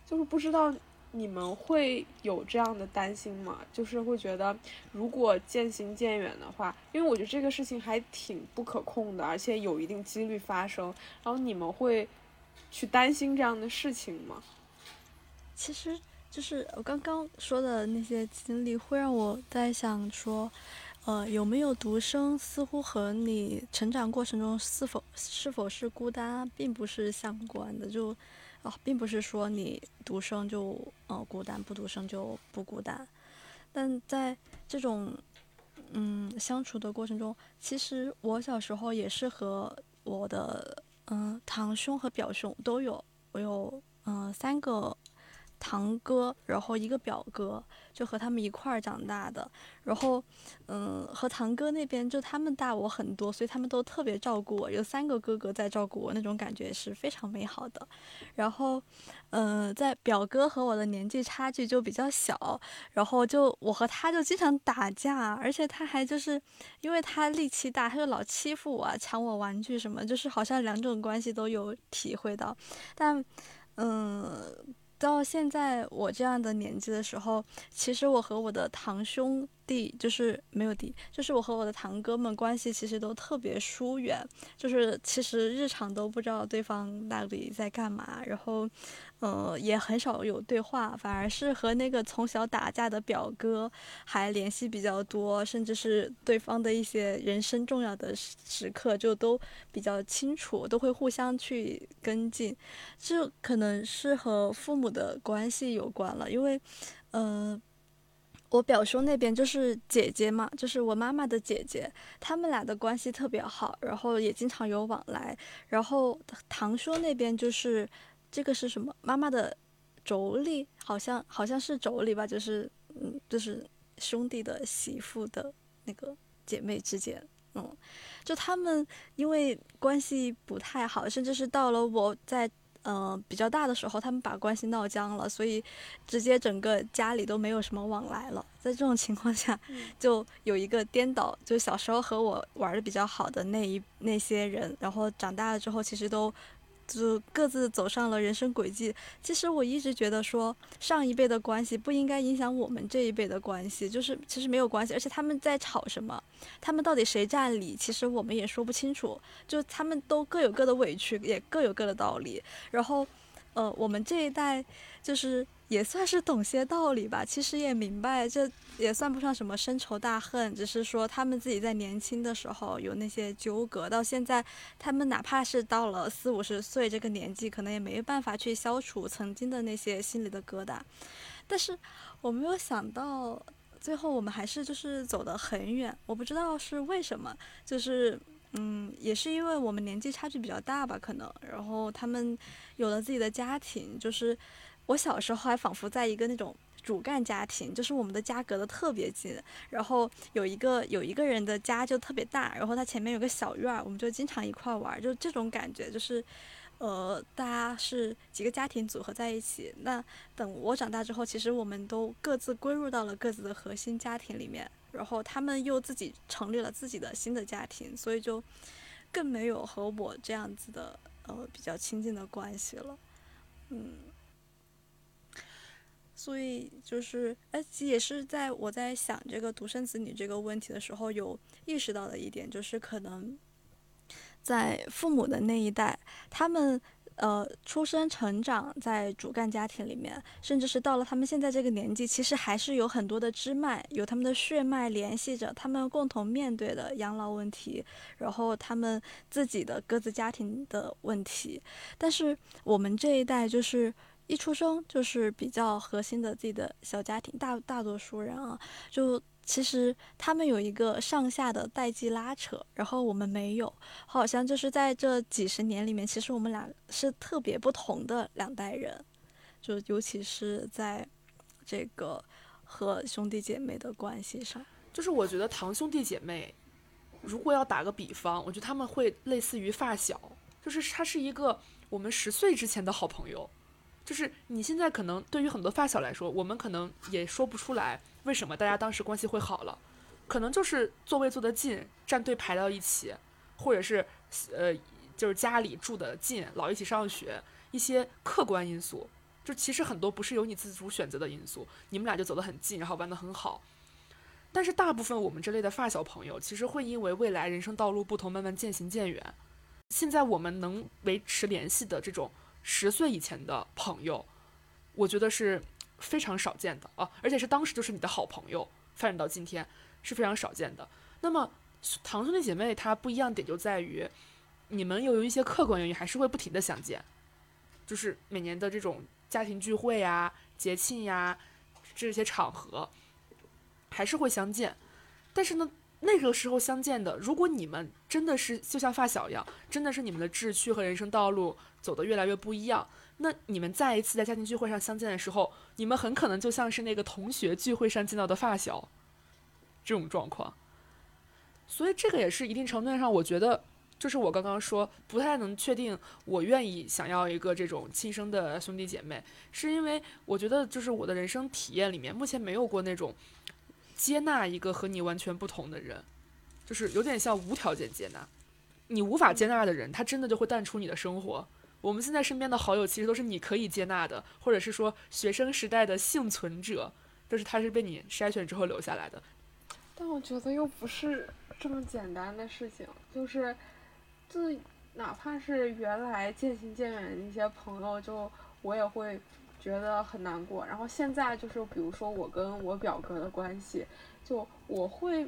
就是不知道你们会有这样的担心吗？就是会觉得如果渐行渐远的话，因为我觉得这个事情还挺不可控的，而且有一定几率发生。然后你们会去担心这样的事情吗？其实就是我刚刚说的那些经历，会让我在想说，呃，有没有独生，似乎和你成长过程中是否是否是孤单，并不是相关的。就哦，并不是说你独生就呃孤单，不独生就不孤单。但在这种嗯相处的过程中，其实我小时候也是和我的嗯堂兄和表兄都有，我有嗯三个。堂哥，然后一个表哥，就和他们一块儿长大的。然后，嗯，和堂哥那边就他们大我很多，所以他们都特别照顾我。有三个哥哥在照顾我，那种感觉是非常美好的。然后，嗯，在表哥和我的年纪差距就比较小，然后就我和他就经常打架，而且他还就是因为他力气大，他就老欺负我，抢我玩具什么，就是好像两种关系都有体会到。但，嗯。到现在我这样的年纪的时候，其实我和我的堂兄弟就是没有弟，就是我和我的堂哥们关系其实都特别疏远，就是其实日常都不知道对方到底在干嘛，然后。呃，也很少有对话，反而是和那个从小打架的表哥还联系比较多，甚至是对方的一些人生重要的时刻就都比较清楚，都会互相去跟进。这可能是和父母的关系有关了，因为，呃，我表兄那边就是姐姐嘛，就是我妈妈的姐姐，他们俩的关系特别好，然后也经常有往来。然后堂兄那边就是。这个是什么？妈妈的妯娌，好像好像是妯娌吧，就是嗯，就是兄弟的媳妇的那个姐妹之间，嗯，就他们因为关系不太好，甚至是到了我在嗯比较大的时候，他们把关系闹僵了，所以直接整个家里都没有什么往来了。在这种情况下，<laughs> 就有一个颠倒，就小时候和我玩的比较好的那一那些人，然后长大了之后，其实都。就各自走上了人生轨迹。其实我一直觉得说，上一辈的关系不应该影响我们这一辈的关系，就是其实没有关系。而且他们在吵什么，他们到底谁占理，其实我们也说不清楚。就他们都各有各的委屈，也各有各的道理。然后，呃，我们这一代就是。也算是懂些道理吧，其实也明白，这也算不上什么深仇大恨，只是说他们自己在年轻的时候有那些纠葛，到现在他们哪怕是到了四五十岁这个年纪，可能也没办法去消除曾经的那些心里的疙瘩。但是我没有想到，最后我们还是就是走得很远，我不知道是为什么，就是嗯，也是因为我们年纪差距比较大吧，可能，然后他们有了自己的家庭，就是。我小时候还仿佛在一个那种主干家庭，就是我们的家隔得特别近，然后有一个有一个人的家就特别大，然后他前面有个小院儿，我们就经常一块玩，就这种感觉，就是，呃，大家是几个家庭组合在一起。那等我长大之后，其实我们都各自归入到了各自的核心家庭里面，然后他们又自己成立了自己的新的家庭，所以就更没有和我这样子的呃比较亲近的关系了，嗯。所以就是，哎，也是在我在想这个独生子女这个问题的时候，有意识到的一点，就是可能在父母的那一代，他们呃出生成长在主干家庭里面，甚至是到了他们现在这个年纪，其实还是有很多的支脉，有他们的血脉联系着他们共同面对的养老问题，然后他们自己的各自家庭的问题。但是我们这一代就是。一出生就是比较核心的自己的小家庭，大大多数人啊，就其实他们有一个上下的代际拉扯，然后我们没有，好像就是在这几十年里面，其实我们俩是特别不同的两代人，就尤其是在这个和兄弟姐妹的关系上。就是我觉得堂兄弟姐妹，如果要打个比方，我觉得他们会类似于发小，就是他是一个我们十岁之前的好朋友。就是你现在可能对于很多发小来说，我们可能也说不出来为什么大家当时关系会好了，可能就是座位坐得近，站队排到一起，或者是呃就是家里住得近，老一起上学，一些客观因素。就其实很多不是由你自主选择的因素，你们俩就走得很近，然后玩得很好。但是大部分我们这类的发小朋友，其实会因为未来人生道路不同，慢慢渐行渐远。现在我们能维持联系的这种。十岁以前的朋友，我觉得是非常少见的啊，而且是当时就是你的好朋友，发展到今天是非常少见的。那么堂兄弟姐妹，它不一样点就在于，你们由于一些客观原因，还是会不停的相见，就是每年的这种家庭聚会呀、节庆呀这些场合，还是会相见。但是呢，那个时候相见的，如果你们真的是就像发小一样，真的是你们的志趣和人生道路。走得越来越不一样，那你们再一次在家庭聚会上相见的时候，你们很可能就像是那个同学聚会上见到的发小，这种状况。所以这个也是一定程度上，我觉得就是我刚刚说不太能确定，我愿意想要一个这种亲生的兄弟姐妹，是因为我觉得就是我的人生体验里面，目前没有过那种接纳一个和你完全不同的人，就是有点像无条件接纳，你无法接纳的人，他真的就会淡出你的生活。我们现在身边的好友其实都是你可以接纳的，或者是说学生时代的幸存者，都是他是被你筛选之后留下来的。但我觉得又不是这么简单的事情，就是，就哪怕是原来渐行渐远的一些朋友，就我也会觉得很难过。然后现在就是，比如说我跟我表哥的关系，就我会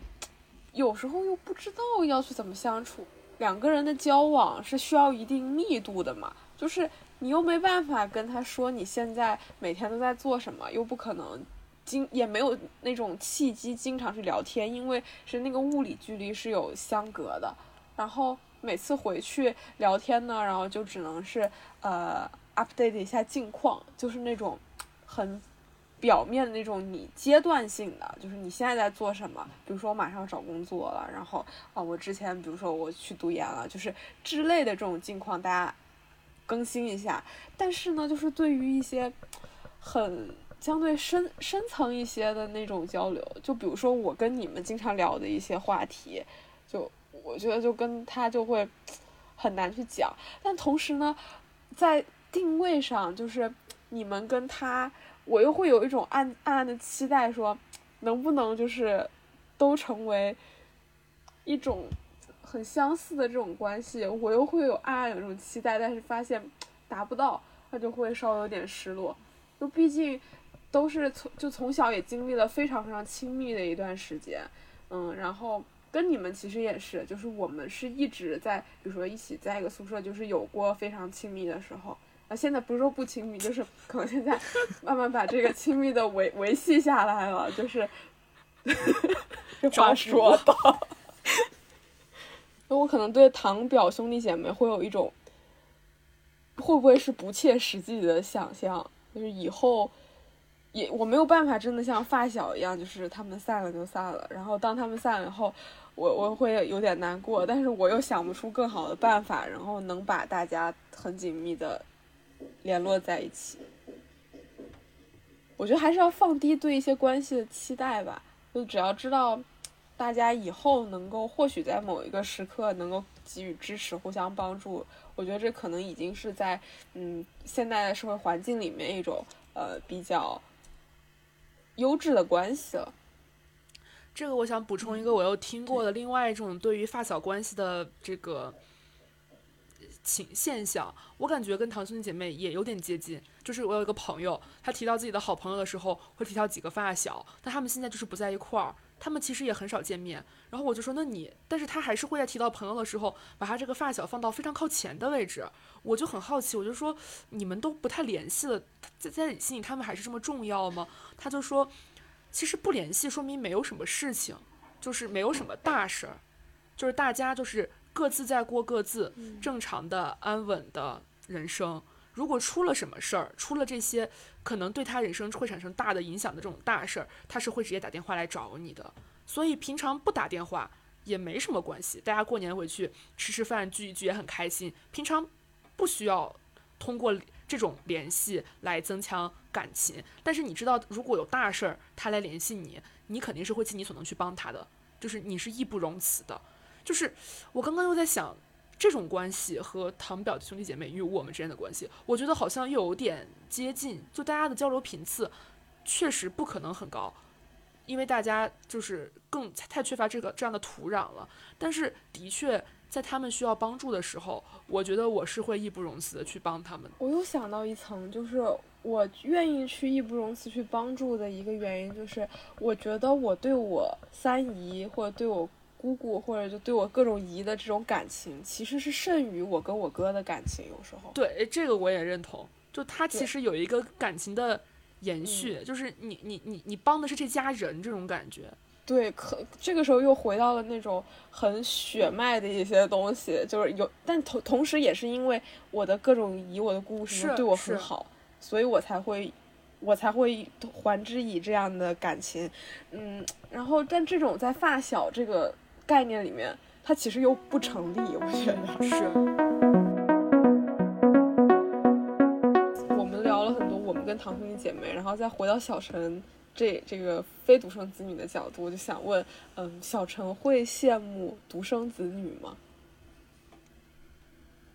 有时候又不知道要去怎么相处。两个人的交往是需要一定密度的嘛，就是你又没办法跟他说你现在每天都在做什么，又不可能经也没有那种契机经常去聊天，因为是那个物理距离是有相隔的。然后每次回去聊天呢，然后就只能是呃 update 一下近况，就是那种很。表面的那种，你阶段性的，就是你现在在做什么？比如说我马上要找工作了，然后啊，我之前比如说我去读研了，就是之类的这种近况，大家更新一下。但是呢，就是对于一些很相对深深层一些的那种交流，就比如说我跟你们经常聊的一些话题，就我觉得就跟他就会很难去讲。但同时呢，在定位上，就是你们跟他。我又会有一种暗暗暗的期待，说能不能就是都成为一种很相似的这种关系。我又会有暗暗有一种期待，但是发现达不到，他就会稍微有点失落。就毕竟都是从就从小也经历了非常非常亲密的一段时间，嗯，然后跟你们其实也是，就是我们是一直在，比如说一起在一个宿舍，就是有过非常亲密的时候。啊，现在不是说不亲密，就是可能现在慢慢把这个亲密的维维系下来了，就是这话说的。那我可能对堂表兄弟姐妹会有一种，会不会是不切实际的想象？就是以后也我没有办法真的像发小一样，就是他们散了就散了，然后当他们散了以后，我我会有点难过，但是我又想不出更好的办法，然后能把大家很紧密的。联络在一起，我觉得还是要放低对一些关系的期待吧。就只要知道，大家以后能够或许在某一个时刻能够给予支持、互相帮助，我觉得这可能已经是在嗯现代的社会环境里面一种呃比较优质的关系了。这个我想补充一个我又听过的另外一种对于发小关系的这个。情现象，我感觉跟堂兄弟姐妹也有点接近。就是我有一个朋友，他提到自己的好朋友的时候，会提到几个发小，但他们现在就是不在一块儿，他们其实也很少见面。然后我就说，那你，但是他还是会在提到朋友的时候，把他这个发小放到非常靠前的位置。我就很好奇，我就说，你们都不太联系了，在在你心里他们还是这么重要吗？他就说，其实不联系说明没有什么事情，就是没有什么大事儿，就是大家就是。各自在过各自正常的安稳的人生。如果出了什么事儿，出了这些可能对他人生会产生大的影响的这种大事儿，他是会直接打电话来找你的。所以平常不打电话也没什么关系，大家过年回去吃吃饭聚一聚也很开心。平常不需要通过这种联系来增强感情，但是你知道，如果有大事儿他来联系你，你肯定是会尽你所能去帮他的，就是你是义不容辞的。就是我刚刚又在想。这种关系和堂表兄弟姐妹与我们之间的关系，我觉得好像又有点接近。就大家的交流频次，确实不可能很高，因为大家就是更太缺乏这个这样的土壤了。但是的确，在他们需要帮助的时候，我觉得我是会义不容辞的去帮他们。我又想到一层，就是我愿意去义不容辞去帮助的一个原因，就是我觉得我对我三姨或者对我。姑姑或者就对我各种姨的这种感情，其实是胜于我跟我哥的感情。有时候，对这个我也认同。就他其实有一个感情的延续，就是你你你你帮的是这家人这种感觉。对，可这个时候又回到了那种很血脉的一些东西，就是有，但同同时也是因为我的各种姨、我的姑姑什么对我很好，所以我才会我才会还之以这样的感情。嗯，然后但这种在发小这个。概念里面，它其实又不成立，我觉得是。我们聊了很多我们跟堂兄弟姐妹，然后再回到小陈这这个非独生子女的角度，我就想问，嗯，小陈会羡慕独生子女吗？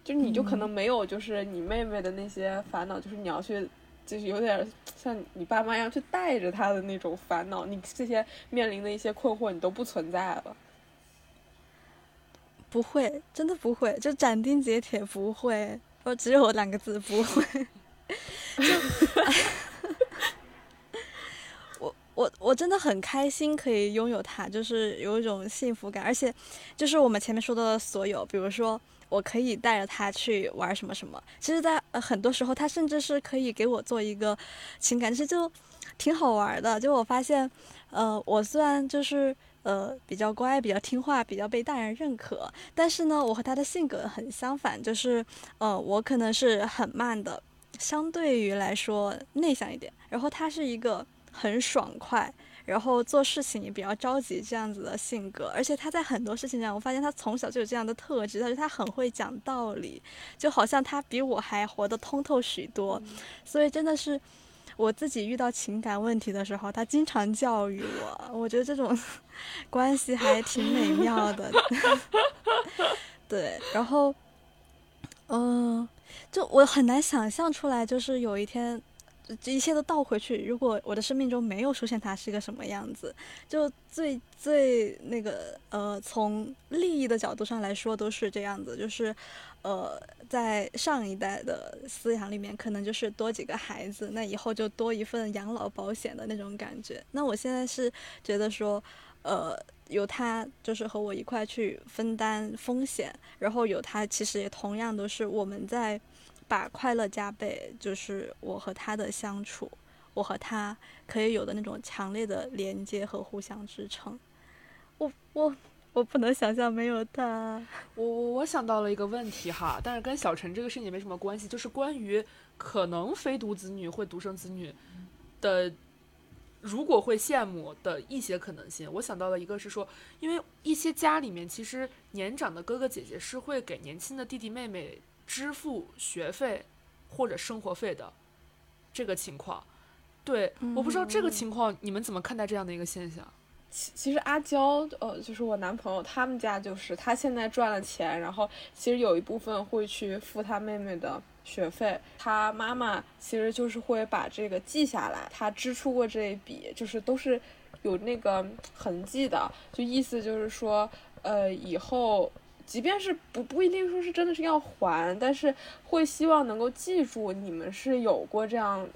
就你就可能没有，就是你妹妹的那些烦恼，就是你要去，就是有点像你爸妈一样去带着她的那种烦恼，你这些面临的一些困惑，你都不存在了。不会，真的不会，就斩钉截铁不会。我只有两个字，不会。就，<laughs> 我我我真的很开心可以拥有它，就是有一种幸福感。而且，就是我们前面说到的所有，比如说我可以带着他去玩什么什么。其实，在很多时候，他甚至是可以给我做一个情感，其实就挺好玩的。就我发现，呃，我虽然就是。呃，比较乖，比较听话，比较被大人认可。但是呢，我和他的性格很相反，就是，呃，我可能是很慢的，相对于来说内向一点。然后他是一个很爽快，然后做事情也比较着急这样子的性格。而且他在很多事情上，我发现他从小就有这样的特质，但是他很会讲道理，就好像他比我还活得通透许多。所以真的是。我自己遇到情感问题的时候，他经常教育我，我觉得这种 <laughs> 关系还挺美妙的。<laughs> 对，然后，嗯，就我很难想象出来，就是有一天，这一切都倒回去，如果我的生命中没有出现他，是个什么样子？就最最那个呃，从利益的角度上来说，都是这样子，就是。呃，在上一代的思想里面，可能就是多几个孩子，那以后就多一份养老保险的那种感觉。那我现在是觉得说，呃，有他就是和我一块去分担风险，然后有他其实也同样都是我们在把快乐加倍，就是我和他的相处，我和他可以有的那种强烈的连接和互相支撑。我我。我不能想象没有他。<laughs> 我我我想到了一个问题哈，但是跟小陈这个事情没什么关系，就是关于可能非独子女会独生子女的，如果会羡慕的一些可能性。我想到了一个是说，因为一些家里面其实年长的哥哥姐姐是会给年轻的弟弟妹妹支付学费或者生活费的这个情况。对，我不知道这个情况你们怎么看待这样的一个现象？其其实阿娇，呃，就是我男朋友，他们家就是他现在赚了钱，然后其实有一部分会去付他妹妹的学费。他妈妈其实就是会把这个记下来，他支出过这一笔，就是都是有那个痕迹的。就意思就是说，呃，以后即便是不不一定说是真的是要还，但是会希望能够记住你们是有过这样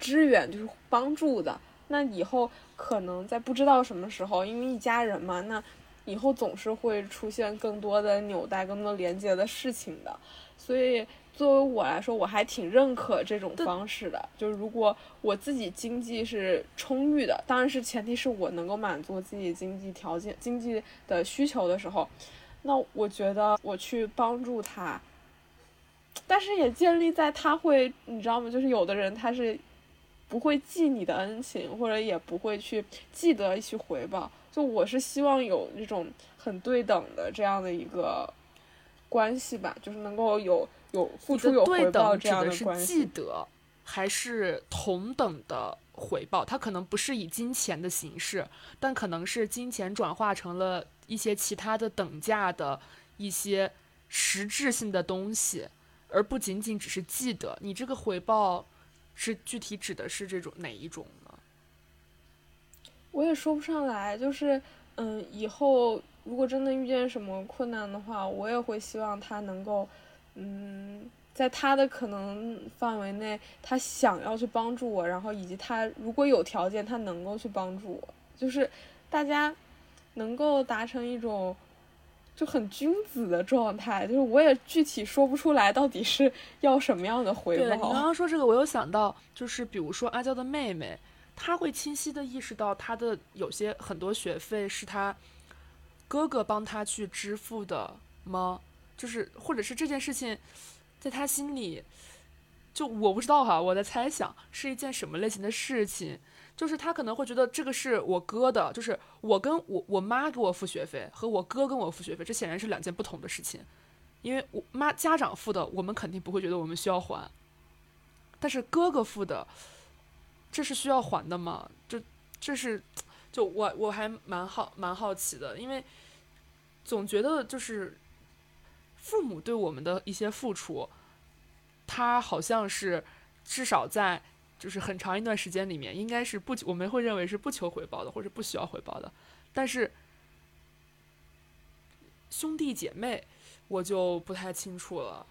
支援，就是帮助的。那以后。可能在不知道什么时候，因为一家人嘛，那以后总是会出现更多的纽带、更多连接的事情的。所以作为我来说，我还挺认可这种方式的。就是如果我自己经济是充裕的，当然是前提是我能够满足自己经济条件、经济的需求的时候，那我觉得我去帮助他，但是也建立在他会，你知道吗？就是有的人他是不会记你的恩情，或者也不会去记得去回报。就我是希望有那种很对等的这样的一个关系吧，就是能够有有付出有回报这样的关系。记得还是同等的回报？它可能不是以金钱的形式，但可能是金钱转化成了一些其他的等价的一些实质性的东西，而不仅仅只是记得。你这个回报是具体指的是这种哪一种呢？我也说不上来，就是，嗯，以后如果真的遇见什么困难的话，我也会希望他能够，嗯，在他的可能范围内，他想要去帮助我，然后以及他如果有条件，他能够去帮助我，就是大家能够达成一种就很君子的状态，就是我也具体说不出来到底是要什么样的回报。对你刚刚说这个，我有想到，就是比如说阿娇的妹妹。她会清晰的意识到，她的有些很多学费是她哥哥帮她去支付的吗？就是，或者是这件事情，在她心里，就我不知道哈，我在猜想是一件什么类型的事情。就是他可能会觉得这个是我哥的，就是我跟我我妈给我付学费和我哥跟我付学费，这显然是两件不同的事情。因为我妈家长付的，我们肯定不会觉得我们需要还，但是哥哥付的。这是需要还的吗？就这是，就我我还蛮好蛮好奇的，因为总觉得就是父母对我们的一些付出，他好像是至少在就是很长一段时间里面，应该是不我们会认为是不求回报的，或者不需要回报的。但是兄弟姐妹，我就不太清楚了。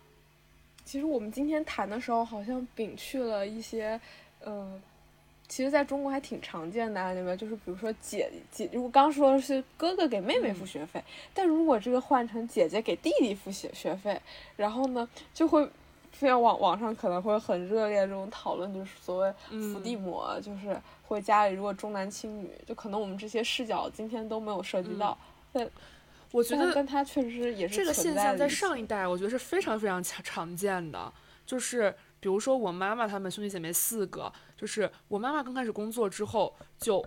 其实我们今天谈的时候，好像摒去了一些，呃。其实，在中国还挺常见的案例吧，就是比如说姐姐，如果刚说的是哥哥给妹妹付学费，但如果这个换成姐姐给弟弟付学学费，然后呢，就会非常网网上可能会很热烈这种讨论，就是所谓伏地魔，就是会家里如果重男轻女，就可能我们这些视角今天都没有涉及到。但我觉得，跟他确实也是这个现象在上一代，我觉得是非常非常常常见的，就是。比如说我妈妈他们兄弟姐妹四个，就是我妈妈刚开始工作之后，就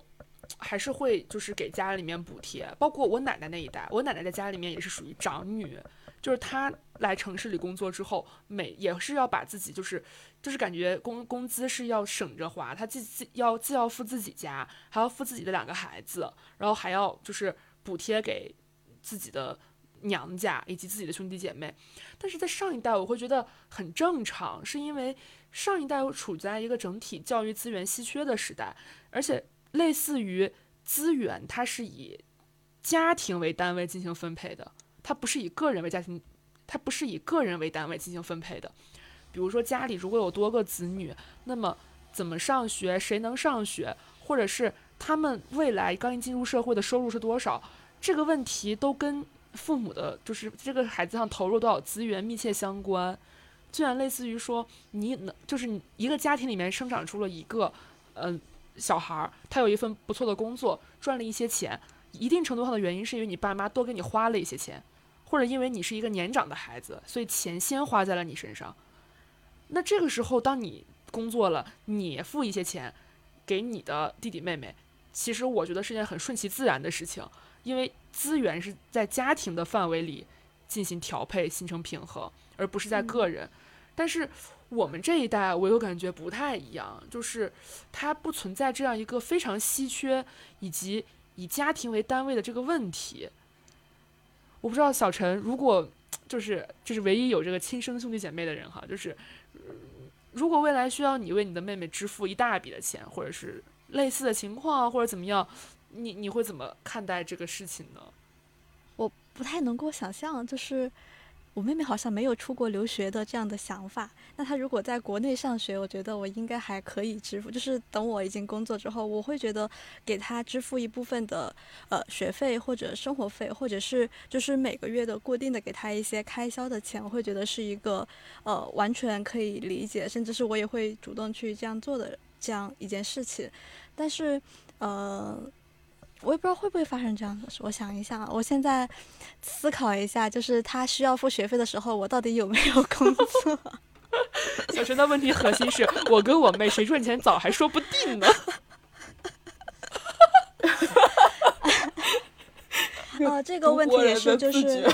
还是会就是给家里面补贴，包括我奶奶那一代，我奶奶在家里面也是属于长女，就是他来城市里工作之后，每也是要把自己就是就是感觉工工资是要省着花，他既既要既要付自己家，还要付自己的两个孩子，然后还要就是补贴给自己的。娘家以及自己的兄弟姐妹，但是在上一代我会觉得很正常，是因为上一代处在一个整体教育资源稀缺的时代，而且类似于资源，它是以家庭为单位进行分配的，它不是以个人为家庭，它不是以个人为单位进行分配的。比如说家里如果有多个子女，那么怎么上学，谁能上学，或者是他们未来刚一进入社会的收入是多少，这个问题都跟。父母的，就是这个孩子上投入多少资源密切相关，就像类似于说，你能就是一个家庭里面生长出了一个，嗯，小孩儿，他有一份不错的工作，赚了一些钱，一定程度上的原因是因为你爸妈多给你花了一些钱，或者因为你是一个年长的孩子，所以钱先花在了你身上。那这个时候，当你工作了，你付一些钱给你的弟弟妹妹，其实我觉得是件很顺其自然的事情。因为资源是在家庭的范围里进行调配，形成平衡，而不是在个人。但是我们这一代，我又感觉不太一样，就是它不存在这样一个非常稀缺以及以家庭为单位的这个问题。我不知道小陈，如果就是就是唯一有这个亲生兄弟姐妹的人哈，就是如果未来需要你为你的妹妹支付一大笔的钱，或者是类似的情况，或者怎么样。你你会怎么看待这个事情呢？我不太能够想象，就是我妹妹好像没有出国留学的这样的想法。那她如果在国内上学，我觉得我应该还可以支付。就是等我已经工作之后，我会觉得给她支付一部分的呃学费或者生活费，或者是就是每个月的固定的给她一些开销的钱，我会觉得是一个呃完全可以理解，甚至是我也会主动去这样做的这样一件事情。但是呃。我也不知道会不会发生这样的事。我想一想，我现在思考一下，就是他需要付学费的时候，我到底有没有工作？<laughs> 小陈的问题核心是我跟我妹谁赚钱早还说不定呢。<laughs> 啊，这个问题也是，就是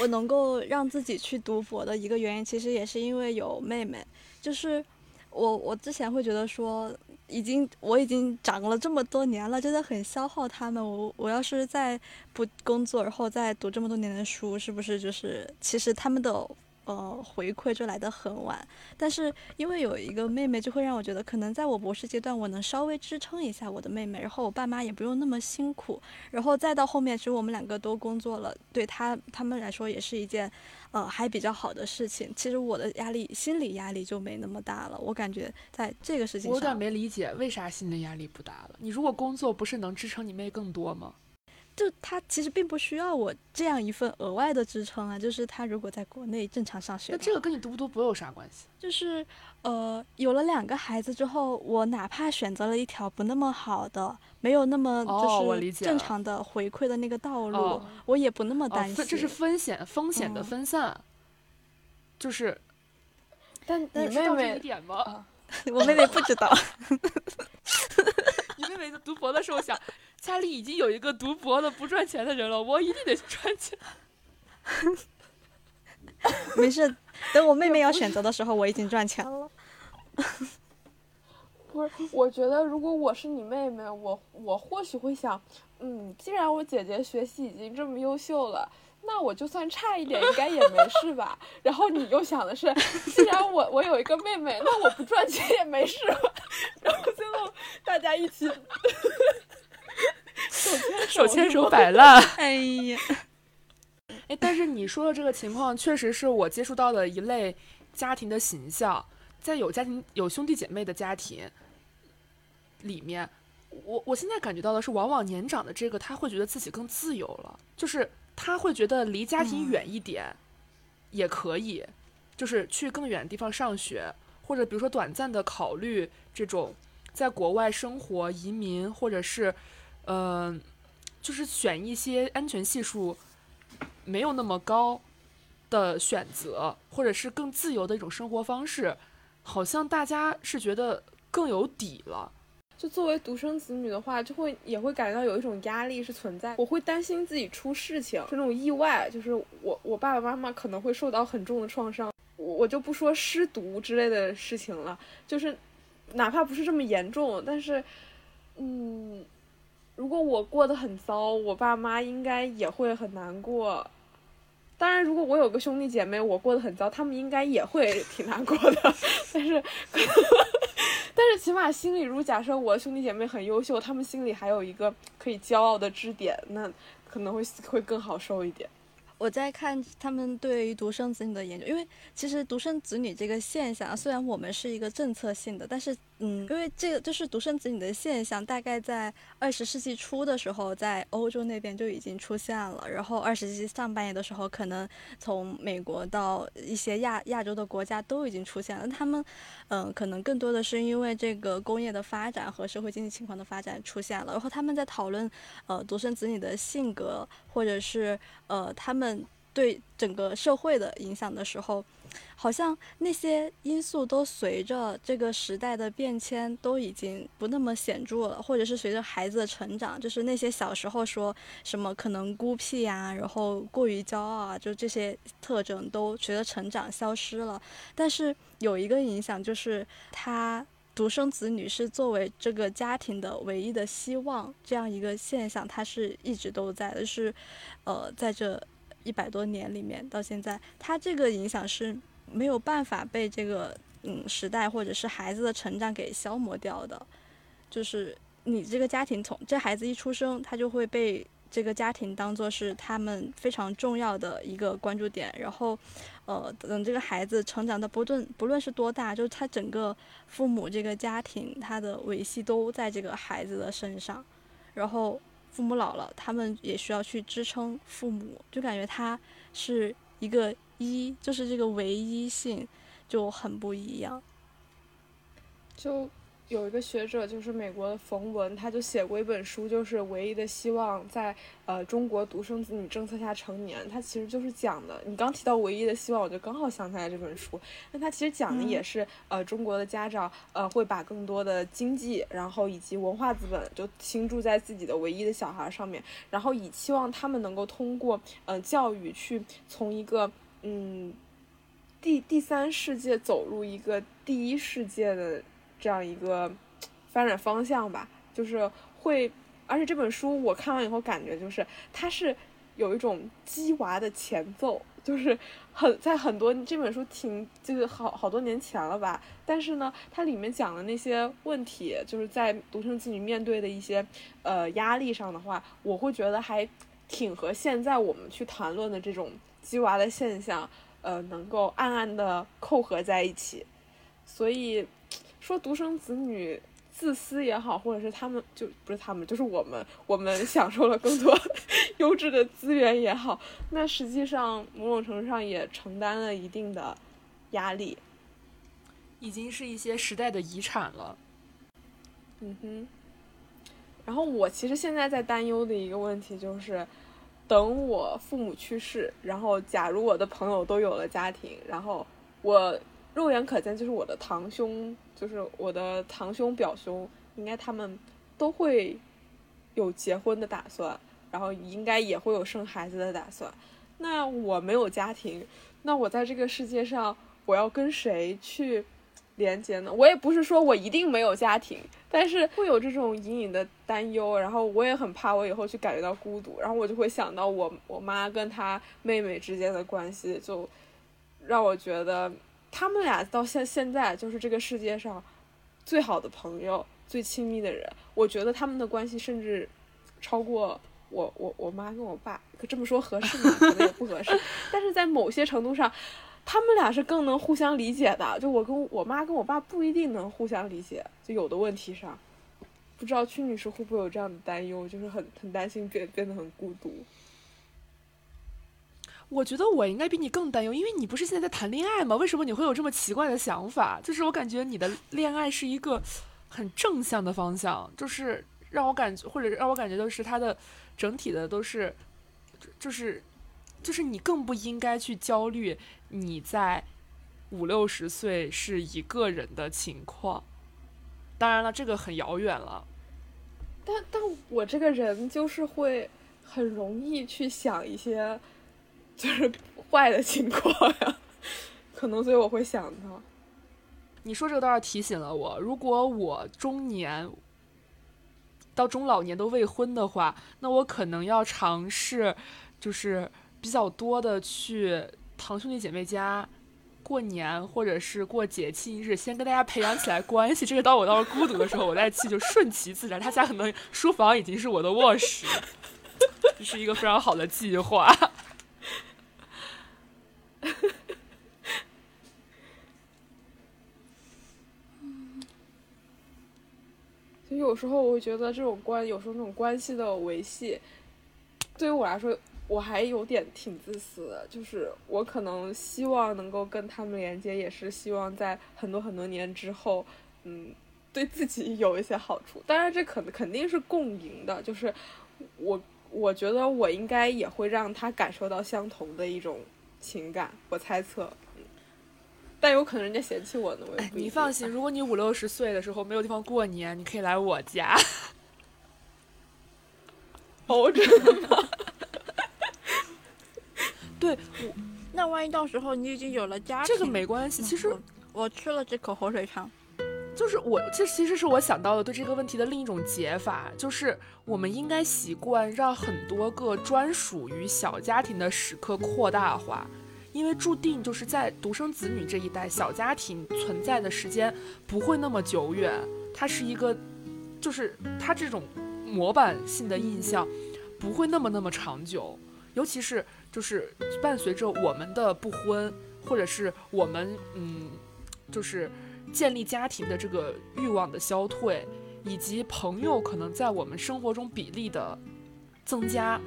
我能够让自己去读博的一个原因，其实也是因为有妹妹。就是我，我之前会觉得说，已经我已经长了这么多年了，真的很消耗他们。我我要是再不工作，然后再读这么多年的书，是不是就是其实他们的。呃，回馈就来得很晚，但是因为有一个妹妹，就会让我觉得，可能在我博士阶段，我能稍微支撑一下我的妹妹，然后我爸妈也不用那么辛苦，然后再到后面，其实我们两个都工作了，对他他们来说也是一件，呃，还比较好的事情。其实我的压力，心理压力就没那么大了。我感觉在这个事情上，我有点没理解，为啥心理压力不大了？你如果工作，不是能支撑你妹更多吗？就他其实并不需要我这样一份额外的支撑啊，就是他如果在国内正常上学，那这个跟你读不读博有啥关系？就是呃，有了两个孩子之后，我哪怕选择了一条不那么好的，没有那么就是正常的回馈的那个道路，我也不那么担心。这是风险风险的分散，就是。但你妹妹点吗？<laughs> 我妹妹不知道。<laughs> 你妹妹在读博的时候想。家里已经有一个读博的不赚钱的人了，我一定得去赚钱。<laughs> 没事，等我妹妹要选择的时候，我已经赚钱了。<laughs> 不是，我觉得如果我是你妹妹，我我或许会想，嗯，既然我姐姐学习已经这么优秀了，那我就算差一点，应该也没事吧。然后你又想的是，既然我我有一个妹妹，那我不赚钱也没事。然后最后大家一起。手牵手摆烂，哎呀，<laughs> 哎，但是你说的这个情况，确实是我接触到的一类家庭的形象，在有家庭有兄弟姐妹的家庭里面，我我现在感觉到的是，往往年长的这个他会觉得自己更自由了，就是他会觉得离家庭远一点也可以，就是去更远的地方上学，或者比如说短暂的考虑这种在国外生活、移民，或者是。嗯，就是选一些安全系数没有那么高的选择，或者是更自由的一种生活方式，好像大家是觉得更有底了。就作为独生子女的话，就会也会感觉到有一种压力是存在。我会担心自己出事情，是那种意外，就是我我爸爸妈妈可能会受到很重的创伤。我我就不说失独之类的事情了，就是哪怕不是这么严重，但是嗯。如果我过得很糟，我爸妈应该也会很难过。当然，如果我有个兄弟姐妹，我过得很糟，他们应该也会挺难过的。<laughs> 但是，<laughs> 但是起码心里，如果假设我兄弟姐妹很优秀，他们心里还有一个可以骄傲的支点，那可能会会更好受一点。我在看他们对于独生子女的研究，因为其实独生子女这个现象，虽然我们是一个政策性的，但是，嗯，因为这个就是独生子女的现象，大概在二十世纪初的时候，在欧洲那边就已经出现了，然后二十世纪上半叶的时候，可能从美国到一些亚亚洲的国家都已经出现了。他们，嗯，可能更多的是因为这个工业的发展和社会经济情况的发展出现了，然后他们在讨论，呃，独生子女的性格，或者是，呃，他们。对整个社会的影响的时候，好像那些因素都随着这个时代的变迁都已经不那么显著了，或者是随着孩子的成长，就是那些小时候说什么可能孤僻啊，然后过于骄傲啊，就这些特征都随着成长消失了。但是有一个影响就是，他独生子女是作为这个家庭的唯一的希望，这样一个现象，它是一直都在的，是呃在这。一百多年里面到现在，他这个影响是没有办法被这个嗯时代或者是孩子的成长给消磨掉的。就是你这个家庭从这孩子一出生，他就会被这个家庭当做是他们非常重要的一个关注点。然后，呃，等这个孩子成长的不论不论是多大，就是他整个父母这个家庭他的维系都在这个孩子的身上。然后。父母老了，他们也需要去支撑父母，就感觉他是一个一，就是这个唯一性就很不一样。就有一个学者，就是美国的冯文，他就写过一本书，就是《唯一的希望在呃中国独生子女政策下成年》。他其实就是讲的，你刚提到《唯一的希望》，我就刚好想起来这本书。那他其实讲的也是，呃，中国的家长呃会把更多的经济，然后以及文化资本就倾注在自己的唯一的小孩上面，然后以期望他们能够通过呃教育去从一个嗯第第三世界走入一个第一世界的。这样一个发展方向吧，就是会，而且这本书我看完以后感觉就是它是有一种鸡娃的前奏，就是很在很多这本书挺就是好好多年前了吧，但是呢，它里面讲的那些问题，就是在独生子女面对的一些呃压力上的话，我会觉得还挺和现在我们去谈论的这种鸡娃的现象，呃，能够暗暗的扣合在一起，所以。说独生子女自私也好，或者是他们就不是他们，就是我们，我们享受了更多 <laughs> 优质的资源也好，那实际上某种程度上也承担了一定的压力，已经是一些时代的遗产了。嗯哼。然后我其实现在在担忧的一个问题就是，等我父母去世，然后假如我的朋友都有了家庭，然后我。肉眼可见，就是我的堂兄，就是我的堂兄表兄，应该他们都会有结婚的打算，然后应该也会有生孩子的打算。那我没有家庭，那我在这个世界上，我要跟谁去连接呢？我也不是说我一定没有家庭，但是会有这种隐隐的担忧，然后我也很怕我以后去感觉到孤独，然后我就会想到我我妈跟她妹妹之间的关系，就让我觉得。他们俩到现现在就是这个世界上最好的朋友、最亲密的人。我觉得他们的关系甚至超过我、我、我妈跟我爸。可这么说合适吗？可能也不合适。<laughs> 但是在某些程度上，他们俩是更能互相理解的。就我跟我妈跟我爸不一定能互相理解，就有的问题上，不知道屈女士会不会有这样的担忧，就是很很担心变变得很孤独。我觉得我应该比你更担忧，因为你不是现在在谈恋爱吗？为什么你会有这么奇怪的想法？就是我感觉你的恋爱是一个很正向的方向，就是让我感觉，或者让我感觉都是它的整体的都是，就是就是你更不应该去焦虑你在五六十岁是一个人的情况。当然了，这个很遥远了。但但我这个人就是会很容易去想一些。就是坏的情况呀，可能所以我会想他。你说这个倒是提醒了我，如果我中年到中老年都未婚的话，那我可能要尝试，就是比较多的去堂兄弟姐妹家过年，或者是过节庆日，先跟大家培养起来关系。这个到我到时候孤独的时候，我再去就顺其自然。他家可能书房已经是我的卧室，<laughs> 这是一个非常好的计划。<laughs> 所以有时候我会觉得这种关，有时候那种关系的维系，对于我来说，我还有点挺自私的。就是我可能希望能够跟他们连接，也是希望在很多很多年之后，嗯，对自己有一些好处。当然，这可能肯定是共赢的。就是我，我觉得我应该也会让他感受到相同的一种情感。我猜测。但有可能人家嫌弃我呢，我也不。你放心，如果你五六十岁的时候没有地方过年，你可以来我家。哦，真的吗？<laughs> 对，我那万一到时候你已经有了家庭，这个没关系。其实我吃了这口口水汤，就是我这其实是我想到的对这个问题的另一种解法，就是我们应该习惯让很多个专属于小家庭的时刻扩大化。因为注定就是在独生子女这一代，小家庭存在的时间不会那么久远。它是一个，就是它这种模板性的印象不会那么那么长久。尤其是就是伴随着我们的不婚，或者是我们嗯，就是建立家庭的这个欲望的消退，以及朋友可能在我们生活中比例的增加。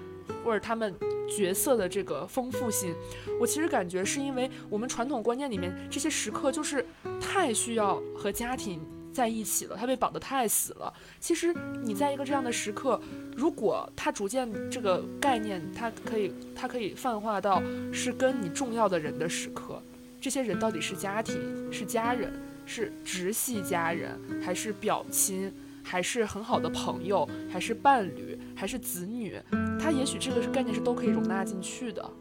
或者他们角色的这个丰富性，我其实感觉是因为我们传统观念里面这些时刻就是太需要和家庭在一起了，他被绑得太死了。其实你在一个这样的时刻，如果他逐渐这个概念，它可以它可以泛化到是跟你重要的人的时刻，这些人到底是家庭，是家人，是直系家人，还是表亲，还是很好的朋友，还是伴侣，还是子女？他也许这个是概念是都可以容纳进去的。